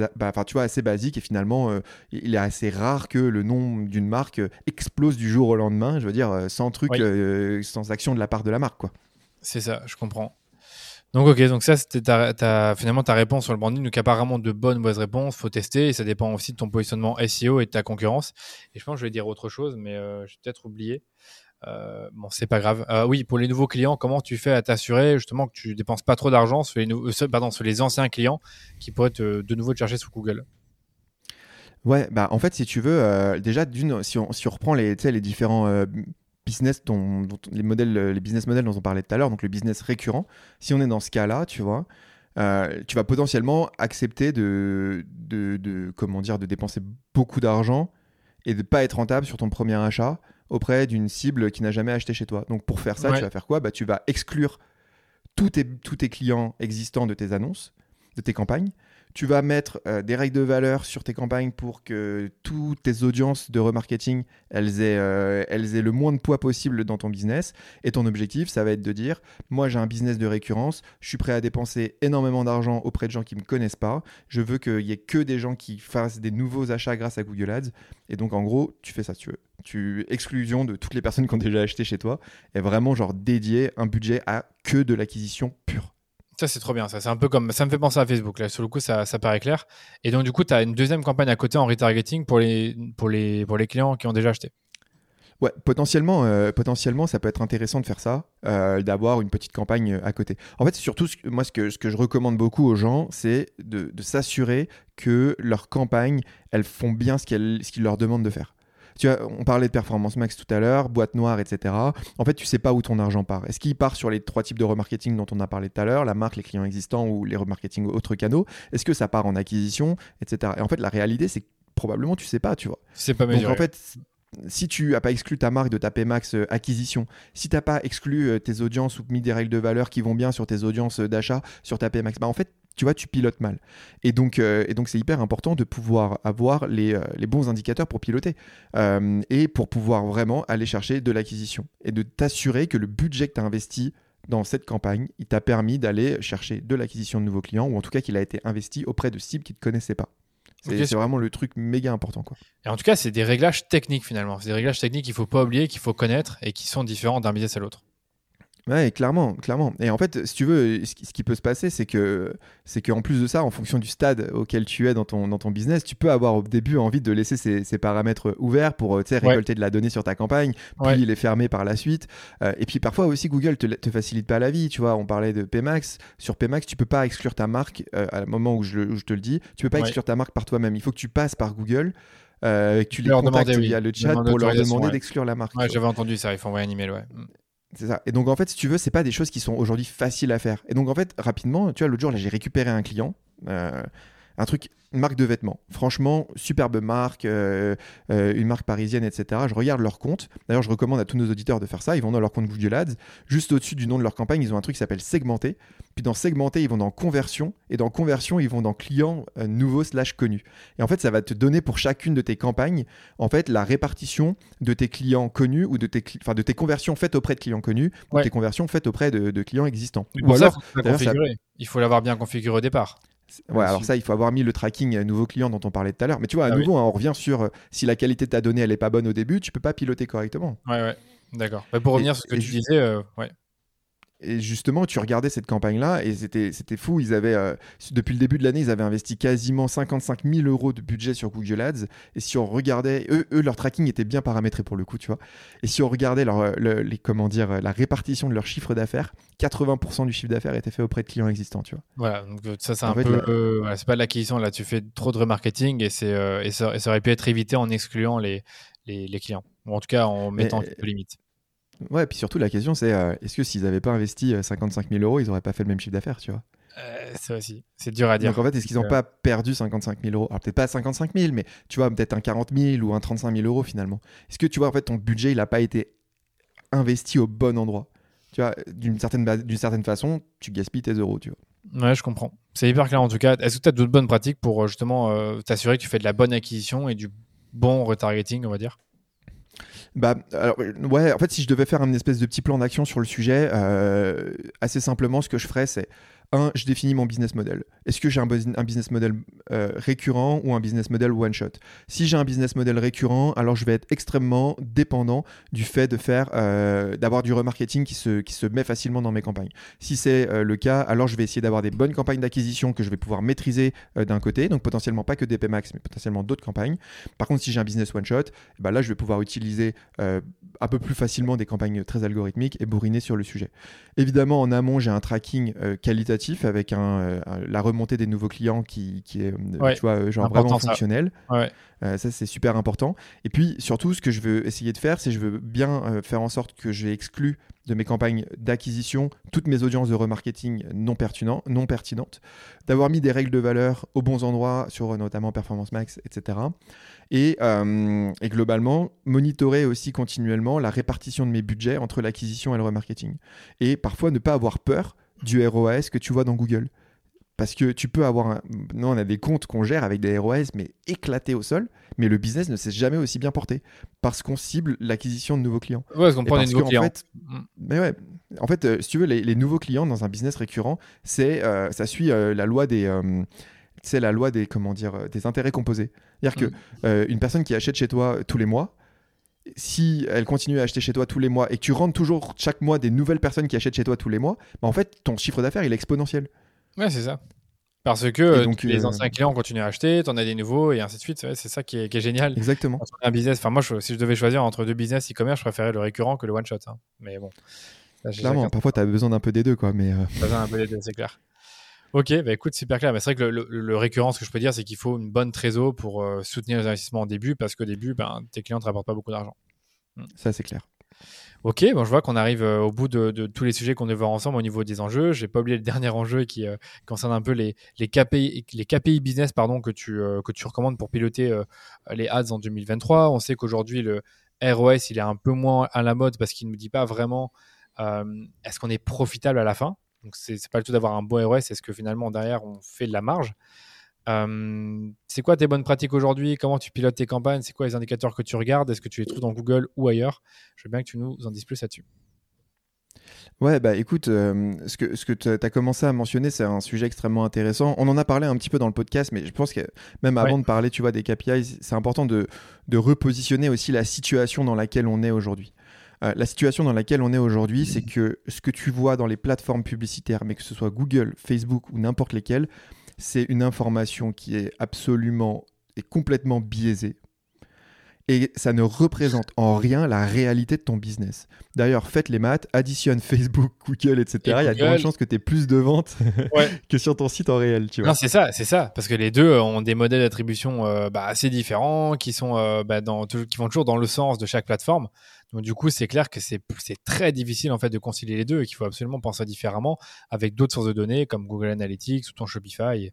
tu vois, assez basique et finalement, euh, il est assez rare que le nom d'une marque euh, explose du jour au lendemain, je veux dire, euh, sans truc, sans action de la part de la marque. quoi. C'est ça, je comprends. Donc, ok, donc ça, c'était ta, finalement ta réponse sur le branding. Donc, apparemment, de bonnes, mauvaises réponses, faut tester et ça dépend aussi de ton positionnement SEO et de ta concurrence. Et je pense que je vais dire autre chose, mais je vais peut-être oublier. Euh, bon, c'est pas grave. Euh, oui, pour les nouveaux clients, comment tu fais à t'assurer justement que tu dépenses pas trop d'argent sur les, euh, anciens clients qui pourraient de nouveau te chercher sur Google? Ouais, bah en fait, si tu veux, déjà, si on, si on reprend les, les différents business dont, les modèles, les business models dont on parlait tout à l'heure, donc le business récurrent, si on est dans ce cas-là, tu vois, tu vas potentiellement accepter de, de, de, comment dire, de dépenser beaucoup d'argent et de pas être rentable sur ton premier achat auprès d'une cible qui n'a jamais acheté chez toi. Donc pour faire ça, tu vas faire quoi? Bah, Tu vas exclure tous tes, tous tes clients existants de tes annonces, de tes campagnes tu vas mettre euh, des règles de valeur sur tes campagnes pour que toutes tes audiences de remarketing, elles aient, euh, elles aient le moins de poids possible dans ton business. Et ton objectif, ça va être de dire, moi j'ai un business de récurrence, je suis prêt à dépenser énormément d'argent auprès de gens qui ne me connaissent pas. Je veux qu'il y ait que des gens qui fassent des nouveaux achats grâce à Google Ads. Et donc en gros, tu fais ça tu veux. Tu exclusion de toutes les personnes qui ont déjà acheté chez toi et vraiment genre dédié un budget à que de l'acquisition pure. Ça, c'est trop bien. Ça, c'est un peu comme. Ça me fait penser à Facebook. Là, sur le coup, ça, ça paraît clair. Et donc, du coup, tu as une deuxième campagne à côté en retargeting pour les, pour les, pour les clients qui ont déjà acheté. Ouais, potentiellement, euh, potentiellement, ça peut être intéressant de faire ça, euh, d'avoir une petite campagne à côté. En fait, surtout, moi, ce que, ce que je recommande beaucoup aux gens, c'est de, de s'assurer que leurs campagnes, elles font bien ce ce qu'ils leur demandent de faire. Tu vois, on parlait de performance max tout à l'heure, boîte noire, etc. En fait, tu sais pas où ton argent part. Est-ce qu'il part sur les trois types de remarketing dont on a parlé tout à l'heure, la marque, les clients existants ou les remarketing autres canaux? Est-ce que ça part en acquisition, etc. Et en fait, la réalité, c'est que probablement tu sais pas, tu vois. C'est pas mesuré. Donc en fait, si tu n'as pas exclu ta marque de ta Pmax euh, acquisition, si tu n'as pas exclu euh, tes audiences ou mis des règles de valeur qui vont bien sur tes audiences euh, d'achat sur ta Pmax, bah en fait, tu vois, tu pilotes mal. Et donc, euh, et donc c'est hyper important de pouvoir avoir les, euh, les bons indicateurs pour piloter euh, et pour pouvoir vraiment aller chercher de l'acquisition et de t'assurer que le budget que tu as investi dans cette campagne, il t'a permis d'aller chercher de l'acquisition de nouveaux clients ou en tout cas qu'il a été investi auprès de cibles qui ne te connaissaient pas. C'est vraiment le truc méga important. Quoi. Et en tout cas, c'est des réglages techniques finalement. C'est des réglages techniques qu'il ne faut pas oublier, qu'il faut connaître et qui sont différents d'un business à l'autre. Ouais, clairement, clairement. Et en fait, si tu veux, ce qui, peut se passer, c'est que, c'est qu'en plus de ça, en fonction du stade auquel tu es dans ton, dans ton business, tu peux avoir au début envie de laisser ces, paramètres ouverts pour, récolter de la donnée sur ta campagne, puis les fermer par la suite. Euh, et puis parfois aussi, Google te, te facilite pas la vie. Tu vois, on parlait de Pmax. Sur Pmax, tu peux pas exclure ta marque euh, à le moment où je, te le dis. Tu peux pas exclure ta marque par toi-même. Il faut que tu passes par Google. Euh, que tu les contactes via le chat pour leur demander d'exclure la marque. Ouais, j'avais entendu ça, il faut envoyer un email, ouais. C'est ça. Et donc en fait, si tu veux, c'est pas des choses qui sont aujourd'hui faciles à faire. Et donc en fait, rapidement, tu vois, l'autre jour, là, j'ai récupéré un client, euh, un truc marque de vêtements. Franchement, superbe marque, euh, euh, une marque parisienne, etc. Je regarde leur compte. D'ailleurs, je recommande à tous nos auditeurs de faire ça. Ils vont dans leur compte Google Ads. Juste au-dessus du nom de leur campagne, ils ont un truc qui s'appelle segmenter. Puis dans segmenter, ils vont dans conversion. Et dans conversion, ils vont dans clients euh, nouveaux slash connus. Et en fait, ça va te donner pour chacune de tes campagnes, en fait, la répartition de tes clients connus ou de tes, enfin, de tes conversions faites auprès de clients connus ou tes conversions faites auprès de, clients existants. Ou alors, il faut l'avoir bien configuré au départ. Ouais, alors ça, il faut avoir mis le tracking à nouveau client dont on parlait tout à l'heure. Mais tu vois, à ah nouveau, hein, on revient sur euh, si la qualité de ta donnée elle est pas bonne au début, tu peux pas piloter correctement. Ouais, ouais, d'accord. Bah, pour revenir sur ce que tu disais, euh, ouais. Et justement, tu regardais cette campagne-là et c'était, c'était fou. Ils avaient, euh, depuis le début de l'année, ils avaient investi quasiment 55 000 euros de budget sur Google Ads. Et si on regardait, eux, eux, leur tracking était bien paramétré pour le coup, tu vois. Et si on regardait leur, les, comment dire, la répartition de leur chiffre d'affaires, 80% du chiffre d'affaires était fait auprès de clients existants, tu vois. Voilà, donc euh, ça, c'est un peu. Euh, c'est pas de l'acquisition, là, tu fais trop de remarketing et, c'est, et ça, aurait pu être évité en excluant les, les, clients. Ou en tout cas en mettant un peu limite. Ouais, puis surtout la question c'est est-ce que s'ils n'avaient pas investi 55 000 euros, ils n'auraient pas fait le même chiffre d'affaires, tu vois? C'est aussi, c'est dur à dire. Donc en fait, est-ce qu'ils n'ont pas perdu 55 000 euros? Alors peut-être pas 55 000, mais tu vois, peut-être un 40 000 ou un 35 000 euros finalement. Est-ce que tu vois, en fait, ton budget, il n'a pas été investi au bon endroit? Tu vois, d'une certaine, d'une certaine façon, tu gaspilles tes euros, tu vois. Ouais, je comprends. C'est hyper clair en tout cas. Est-ce que tu as d'autres bonnes pratiques pour euh, justement euh, t'assurer que tu fais de la bonne acquisition et du bon retargeting, on va dire? Bah, alors, ouais, en fait, si je devais faire un espèce de petit plan d'action sur le sujet, euh, assez simplement, ce que je ferais, c'est un, je définis mon business model. Est-ce que j'ai un, business model euh, récurrent ou un business model one shot? Si j'ai un business model récurrent, alors je vais être extrêmement dépendant du fait de faire, euh, d'avoir du remarketing qui se, qui se met facilement dans mes campagnes. Si c'est euh, le cas, alors je vais essayer d'avoir des bonnes campagnes d'acquisition que je vais pouvoir maîtriser d'un côté, donc potentiellement pas que des PMAX, mais potentiellement d'autres campagnes. Par contre, si j'ai un business one shot, bah là je vais pouvoir utiliser un peu plus facilement des campagnes très algorithmiques et bourriner sur le sujet. Évidemment, en amont, j'ai un tracking qualitatif avec euh, un, la remontée des nouveaux clients qui, qui est euh, tu vois, euh, genre vraiment fonctionnel. Ça, ça c'est super important. Et puis surtout, ce que je veux essayer de faire, c'est je veux bien faire en sorte que j'ai exclu de mes campagnes d'acquisition toutes mes audiences de remarketing non, pertinent, non pertinentes, d'avoir mis des règles de valeur aux bons endroits sur notamment Performance Max, etc. Et, et, globalement, monitorer aussi continuellement la répartition de mes budgets entre l'acquisition et le remarketing. Et parfois ne pas avoir peur du ROAS que tu vois dans Google. Parce que tu peux avoir. Un... Nous, on a des comptes qu'on gère avec des ROAS, mais éclatés au sol, mais le business ne s'est jamais aussi bien porté. Parce qu'on cible l'acquisition de nouveaux clients. Ouais, parce qu'on prend des nouveaux clients. Fait, mm. mais ouais, en fait, euh, si tu veux, les, nouveaux clients dans un business récurrent, c'est, euh, ça suit euh, la loi des. c'est la loi des, comment dire, des intérêts composés. C'est-à-dire mm. qu'une personne qui achète chez toi tous les mois, si elle continue à acheter chez toi tous les mois et que tu rentres toujours chaque mois des nouvelles personnes qui achètent chez toi tous les mois, bah en fait, ton chiffre d'affaires, il est exponentiel. Ouais, c'est ça. Parce que donc, les euh, anciens clients continuent à acheter, tu en as des nouveaux et ainsi de suite. c'est ça qui est, génial. Exactement. Un business, enfin moi, si je devais choisir entre deux business e-commerce, je préférais le récurrent que le one shot. Hein. Mais bon. Clairement, parfois tu as besoin d'un peu des deux, quoi. Mais euh... besoin d'un peu des deux, c'est clair. Ok, bah écoute, super clair. Mais c'est vrai que le, récurrent, ce que je peux dire, c'est qu'il faut une bonne trésor pour euh, soutenir les investissements au début, parce qu'au début, ben, tes clients ne te rapportent pas beaucoup d'argent. Mm. Ça, c'est clair. Ok, bon, je vois qu'on arrive euh, au bout de, tous les sujets qu'on devait voir ensemble au niveau des enjeux. J'ai pas oublié le dernier enjeu qui euh, concerne un peu les, les, KPI, les KPI business pardon, que, tu, que tu recommandes pour piloter les ads en 2023. On sait qu'aujourd'hui, le ROS, il est un peu moins à la mode parce qu'il ne nous dit pas vraiment est-ce qu'on est profitable à la fin? Donc, c'est pas le tout d'avoir un bon ROS, est-ce que finalement, derrière, on fait de la marge euh, c'est quoi tes bonnes pratiques aujourd'hui? Comment tu pilotes tes campagnes? C'est quoi les indicateurs que tu regardes? Est-ce que tu les trouves dans Google ou ailleurs? Je veux bien que tu nous en dises plus là-dessus. Ouais, bah écoute, euh, ce que, ce que tu as commencé à mentionner, c'est un sujet extrêmement intéressant. On en a parlé un petit peu dans le podcast, mais je pense que même avant de parler, tu vois, des KPIs, c'est important de, de, repositionner aussi la situation dans laquelle on est aujourd'hui. Euh, la situation dans laquelle on est aujourd'hui, c'est que ce que tu vois dans les plateformes publicitaires, mais que ce soit Google, Facebook ou n'importe lesquelles, c'est une information qui est absolument et complètement biaisée. Et ça ne représente en rien la réalité de ton business. D'ailleurs, faites les maths, additionne Facebook, Google, etc. il y a de grandes chances que tu aies plus de ventes que sur ton site en réel. Tu vois. Non, c'est ça, c'est ça. Parce que les deux ont des modèles d'attribution euh, bah, assez différents, qui, sont, euh, bah, dans, qui vont toujours dans le sens de chaque plateforme. Donc du coup, c'est clair que c'est très difficile en fait de concilier les deux et qu'il faut absolument penser différemment avec d'autres sources de données comme Google Analytics ou ton Shopify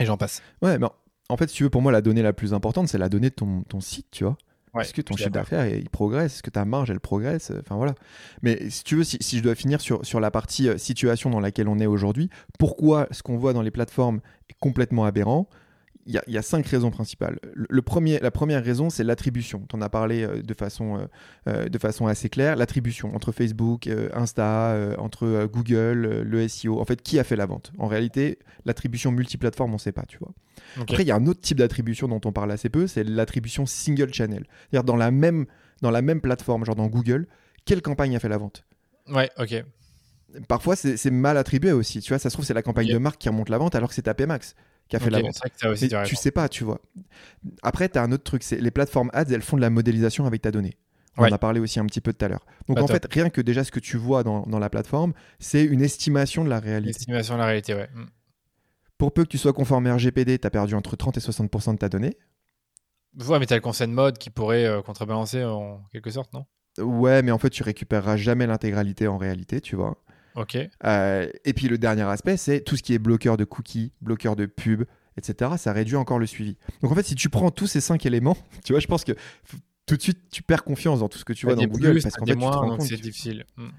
et, j'en passe. Ouais, mais en fait, si tu veux, pour moi, la donnée la plus importante, c'est la donnée de ton, ton site, tu vois. Est-ce que ton chiffre d'affaires il progresse? Est-ce que ta marge elle progresse? Enfin voilà. Mais si tu veux, si, si je dois finir sur, sur la partie euh, situation dans laquelle on est aujourd'hui, pourquoi ce qu'on voit dans les plateformes est complètement aberrant? Il y, a cinq raisons principales. Le, premier, la première raison, c'est l'attribution. Tu en as parlé euh, de, façon, euh, euh, de façon assez claire. L'attribution entre Facebook, Insta, entre Google, le SEO. En fait, qui a fait la vente? En réalité, l'attribution multiplateforme, on ne sait pas, tu vois. Après, il y a un autre type d'attribution dont on parle assez peu, c'est l'attribution single channel. C'est-à-dire dans la même dans la même plateforme, genre dans Google, quelle campagne a fait la vente? Ouais, ok. Parfois, c'est mal attribué aussi. Tu vois, ça se trouve, c'est la campagne de marque qui remonte la vente alors que c'est ta Max qui a fait la vente. tu sais pas, tu vois. Après, tu as un autre truc, c'est les plateformes ads, elles font de la modélisation avec ta donnée. On en a parlé aussi un petit peu tout à l'heure. Donc bah, en fait, rien que déjà ce que tu vois dans, dans la plateforme, c'est une estimation de la réalité. Estimation de la réalité, ouais. Mm. Pour peu que tu sois conformé à RGPD, tu as perdu entre 30 et 60% de ta donnée. Ouais, mais tu as le conseil de mode qui pourrait euh, contrebalancer en quelque sorte, non? Ouais, mais en fait, tu récupéreras jamais l'intégralité en réalité, tu vois. Ok. Euh, et puis le dernier aspect, c'est tout ce qui est bloqueur de cookies, bloqueur de pub, etc. Ça réduit encore le suivi. Donc en fait, si tu prends tous ces cinq éléments, tu vois, je pense que tout de suite, tu perds confiance dans tout ce que tu vois dans Google parce qu'en fait, tu te rends compte c'est difficile. Mm. Mm.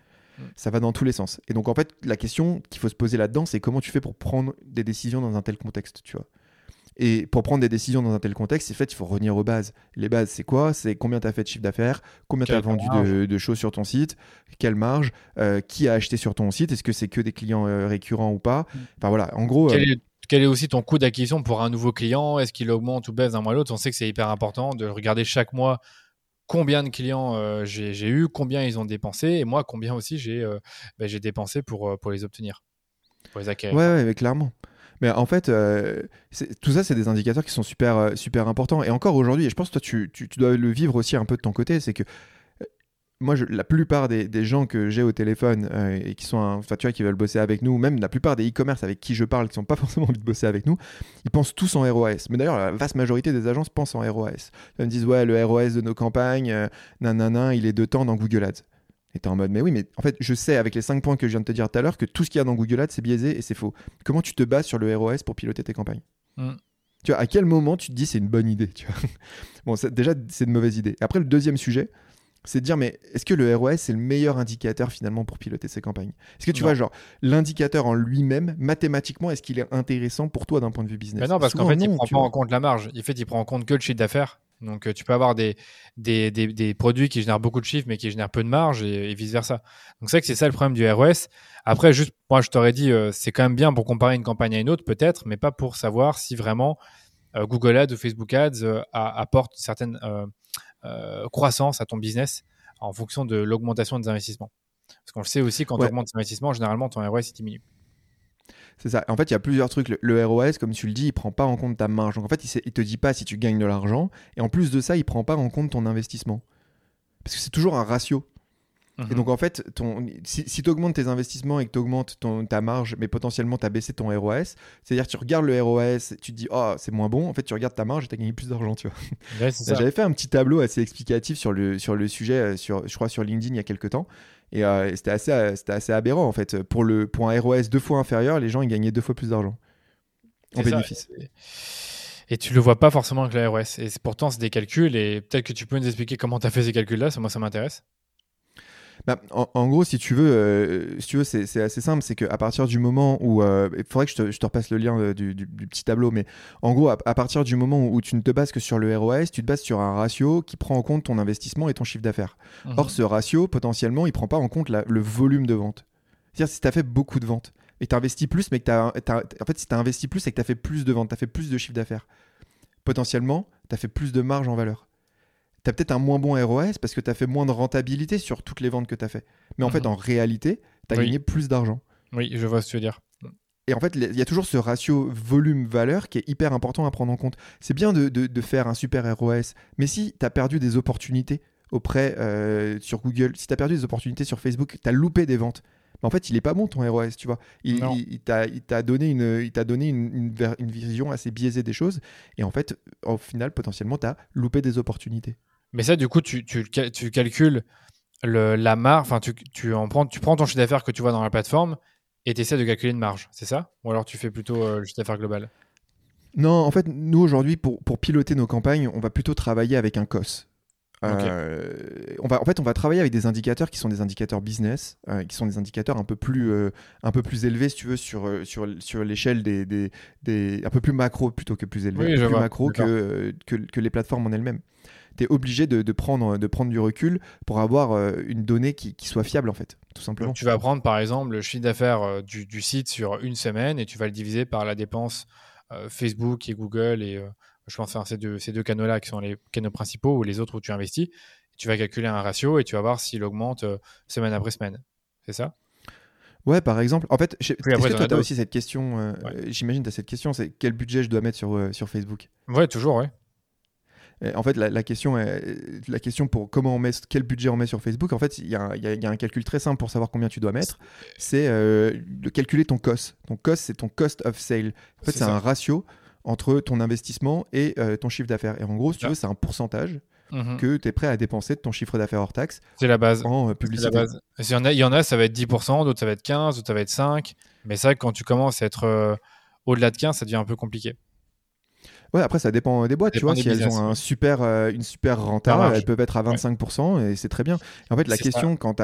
Ça va dans tous les sens. Et donc en fait, la question qu'il faut se poser là-dedans, c'est comment tu fais pour prendre des décisions dans un tel contexte, tu vois. Et pour prendre des décisions dans un tel contexte, en fait, il faut revenir aux bases. Les bases, c'est quoi? C'est combien tu as fait de chiffre d'affaires, combien tu as vendu de, choses sur ton site, quelle marge, euh, qui a acheté sur ton site, est-ce que c'est que des clients euh, récurrents ou pas? Mm. Enfin voilà, en gros. Euh, quel est, aussi ton coût d'acquisition pour un nouveau client? Est-ce qu'il augmente ou baisse d'un mois à l'autre? On sait que c'est hyper important de regarder chaque mois combien de clients j'ai eu, combien ils ont dépensé, et moi, combien aussi j'ai bah, dépensé pour, pour les obtenir, pour les acquérir. Ouais, ouais, clairement. Mais en fait, euh, tout ça, c'est des indicateurs qui sont super, euh, super importants. Et encore aujourd'hui, et je pense que toi, tu, tu, dois le vivre aussi un peu de ton côté, c'est que euh, moi, je, la plupart des, des gens que j'ai au téléphone et qui sont, enfin, tu vois, qui veulent bosser avec nous, même la plupart des e-commerce avec qui je parle, qui n'ont pas forcément envie de bosser avec nous, ils pensent tous en ROAS. Mais d'ailleurs, la vaste majorité des agences pensent en ROAS. Ils me disent, ouais, le ROAS de nos campagnes, nanana, il est de temps dans Google Ads. Et t'es en mode, mais oui, mais en fait, je sais avec les 5 points que je viens de te dire tout à l'heure que tout ce qu'il y a dans Google Ads, c'est biaisé et c'est faux. Comment tu te bases sur le ROS pour piloter tes campagnes mm. Tu vois, à quel moment tu te dis c'est une bonne idée tu vois Bon, déjà, c'est une mauvaise idée. Après, le deuxième sujet, c'est de dire, mais est-ce que le ROS, c'est le meilleur indicateur finalement pour piloter ces campagnes? Est-ce que tu vois, genre, l'indicateur en lui-même, mathématiquement, est-ce qu'il est intéressant pour toi d'un point de vue business? Non, parce qu'en fait, il prend pas en compte la marge. En fait, il prend en compte que le chiffre d'affaires. Donc, euh, tu peux avoir des, des, des, produits qui génèrent beaucoup de chiffres, mais qui génèrent peu de marge et, vice-versa. Donc, c'est vrai que c'est ça le problème du ROS. Après, juste, moi, je t'aurais dit, euh, c'est quand même bien pour comparer une campagne à une autre, peut-être, mais pas pour savoir si vraiment euh, Google Ads ou Facebook Ads apportent une certaine croissance à ton business en fonction de l'augmentation des investissements. Parce qu'on le sait aussi, quand tu augmentes tes investissements, généralement, ton ROS diminue. C'est ça. En fait, il y a plusieurs trucs. Le, ROS, comme tu le dis, il prend pas en compte ta marge. Donc en fait, il, ne te dit pas si tu gagnes de l'argent. Et en plus de ça, il prend pas en compte ton investissement. Parce que c'est toujours un ratio. Et mhm. donc en fait, ton, si, tu augmentes tes investissements et que tu augmentes ta marge, mais potentiellement tu as baissé ton ROS, c'est-à-dire tu regardes le ROS, tu te dis oh c'est moins bon, en fait tu regardes ta marge et tu as gagné plus d'argent, tu vois. J'avais fait un petit tableau assez explicatif sur le, sur le sujet, euh, sur, je crois sur LinkedIn il y a quelques temps. Et euh, c'était assez, euh, assez aberrant en fait. Pour, le, pour un ROS deux fois inférieur, les gens ils gagnaient deux fois plus d'argent en bénéfice. et, tu le vois pas forcément avec la ROS. Et pourtant, c'est des calculs. Et peut-être que tu peux nous expliquer comment tu as fait ces calculs-là. Moi, ça m'intéresse. Bah, en, gros, si tu veux, euh, si tu veux, c'est assez simple. C'est qu'à partir du moment où, il faudrait que je te, je te, repasse le lien du, du, petit tableau, mais en gros, à, partir du moment où, tu ne te bases que sur le ROS, tu te bases sur un ratio qui prend en compte ton investissement et ton chiffre d'affaires. Mhm. Or, ce ratio, potentiellement, il prend pas en compte le volume de vente. C'est-à-dire si tu as fait beaucoup de ventes et tu investi plus, mais que tu as, en fait, si tu as investi plus et que tu as fait plus de ventes, tu as fait plus de chiffre d'affaires, potentiellement, tu as fait plus de marge en valeur tu as peut-être un moins bon ROS parce que tu as fait moins de rentabilité sur toutes les ventes que tu as fait. Mais en fait, mhm. en réalité, tu as gagné plus d'argent. Oui, je vois ce que tu veux dire. Et en fait, il y a toujours ce ratio volume-valeur qui est hyper important à prendre en compte. C'est bien de, de, faire un super ROS, mais si tu as perdu des opportunités auprès euh, sur Google, si tu as perdu des opportunités sur Facebook, tu as loupé des ventes. Mais en fait, il est pas bon ton ROS, tu vois. Il, il, t'a donné, une, il donné une, une, vision assez biaisée des choses. Et en fait, au final, potentiellement, tu as loupé des opportunités. Mais ça, du coup, tu, tu, tu calcules le, la marge, enfin, tu, tu, en prends, tu prends ton chiffre d'affaires que tu vois dans la plateforme et tu essaies de calculer une marge, c'est ça? Ou alors tu fais plutôt euh, le chiffre d'affaires global? Non, en fait, nous aujourd'hui, pour, pour, piloter nos campagnes, on va plutôt travailler avec un COS. Euh, on va, en fait, on va travailler avec des indicateurs qui sont des indicateurs business, euh, qui sont des indicateurs un peu plus, un peu plus élevés, si tu veux, sur, sur, sur l'échelle des, des, des, un peu plus macro plutôt que plus élevé, plus macro que, que, que, les plateformes en elles-mêmes tu es obligé de, prendre, de prendre du recul pour avoir euh, une donnée qui, soit fiable, en fait, tout simplement. tu vas prendre, par exemple, le chiffre d'affaires euh, du, site sur une semaine et tu vas le diviser par la dépense euh, Facebook et Google et je pense que ces deux, ces deux canaux-là qui sont les canaux principaux ou les autres où tu investis. Tu vas calculer un ratio et tu vas voir s'il augmente semaine après semaine. C'est ça? Ouais, par exemple. En fait, est-ce que toi, tu as aussi cette question J'imagine tu as cette question c'est quel budget je dois mettre sur, sur Facebook? Ouais, toujours, ouais en fait, la, question, la question pour comment on met, quel budget on met sur Facebook, en fait, il y, a un calcul très simple pour savoir combien tu dois mettre. C'est euh, de calculer ton cost. Ton cost, c'est ton cost of sale. En fait, c'est un ratio entre ton investissement et euh, ton chiffre d'affaires. Et en gros, si tu veux, c'est un pourcentage mhm. que tu es prêt à dépenser de ton chiffre d'affaires hors taxe. C'est la base. En publicité. La base. Il, y en a, il y en a, ça va être 10%, d'autres ça va être 15, d'autres ça va être 5. Mais c'est vrai que quand tu commences à être au-delà de 15, ça devient un peu compliqué. Ouais, après, ça dépend des boîtes. tu vois, si elles ont un super, euh, une super renta, elles peuvent être à 25% et c'est très bien. en fait, la question quand tu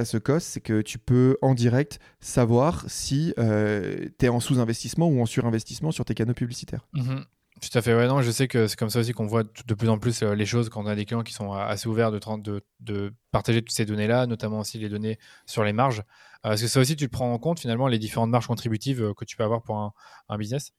as, ce cost, c'est que tu peux en direct savoir si euh, tu es en sous-investissement ou en surinvestissement sur tes canaux publicitaires. Mhm. Tout à fait, ouais, non, je sais que c'est comme ça aussi qu'on voit de plus en plus euh, les choses quand on a des clients qui sont assez ouverts de, de, de partager toutes ces données-là, notamment aussi les données sur les marges. Est-ce que ça aussi, tu prends en compte finalement les différentes marges contributives que tu peux avoir pour un, un business?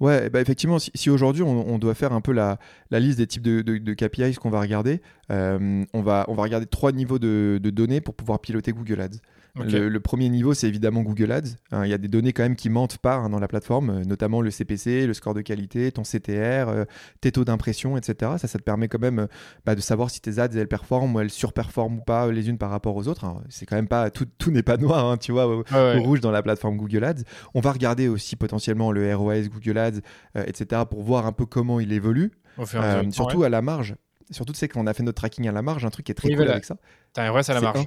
Ouais, bah effectivement, si, aujourd'hui on, doit faire un peu la, liste des types de, KPIs qu'on va regarder, euh, on va regarder trois niveaux de, données pour pouvoir piloter Google Ads. Le, premier niveau, c'est évidemment Google Ads. Hein, il y a des données quand même qui mentent pas hein, dans la plateforme, euh, notamment le CPC, le score de qualité, ton CTR, euh, tes taux d'impression, etc. Ça, ça te permet quand même bah, de savoir si tes ads elles performent ou elles surperforment ou pas les unes par rapport aux autres. C'est quand même pas tout, tout n'est pas noir, hein, tu vois, au, rouge dans la plateforme Google Ads. On va regarder aussi potentiellement le ROS Google Ads, etc. pour voir un peu comment il évolue. surtout à la marge. Surtout, tu sais qu'on a fait notre tracking à la marge, un truc qui est très cool avec ça. Tu as un ROS à la marge.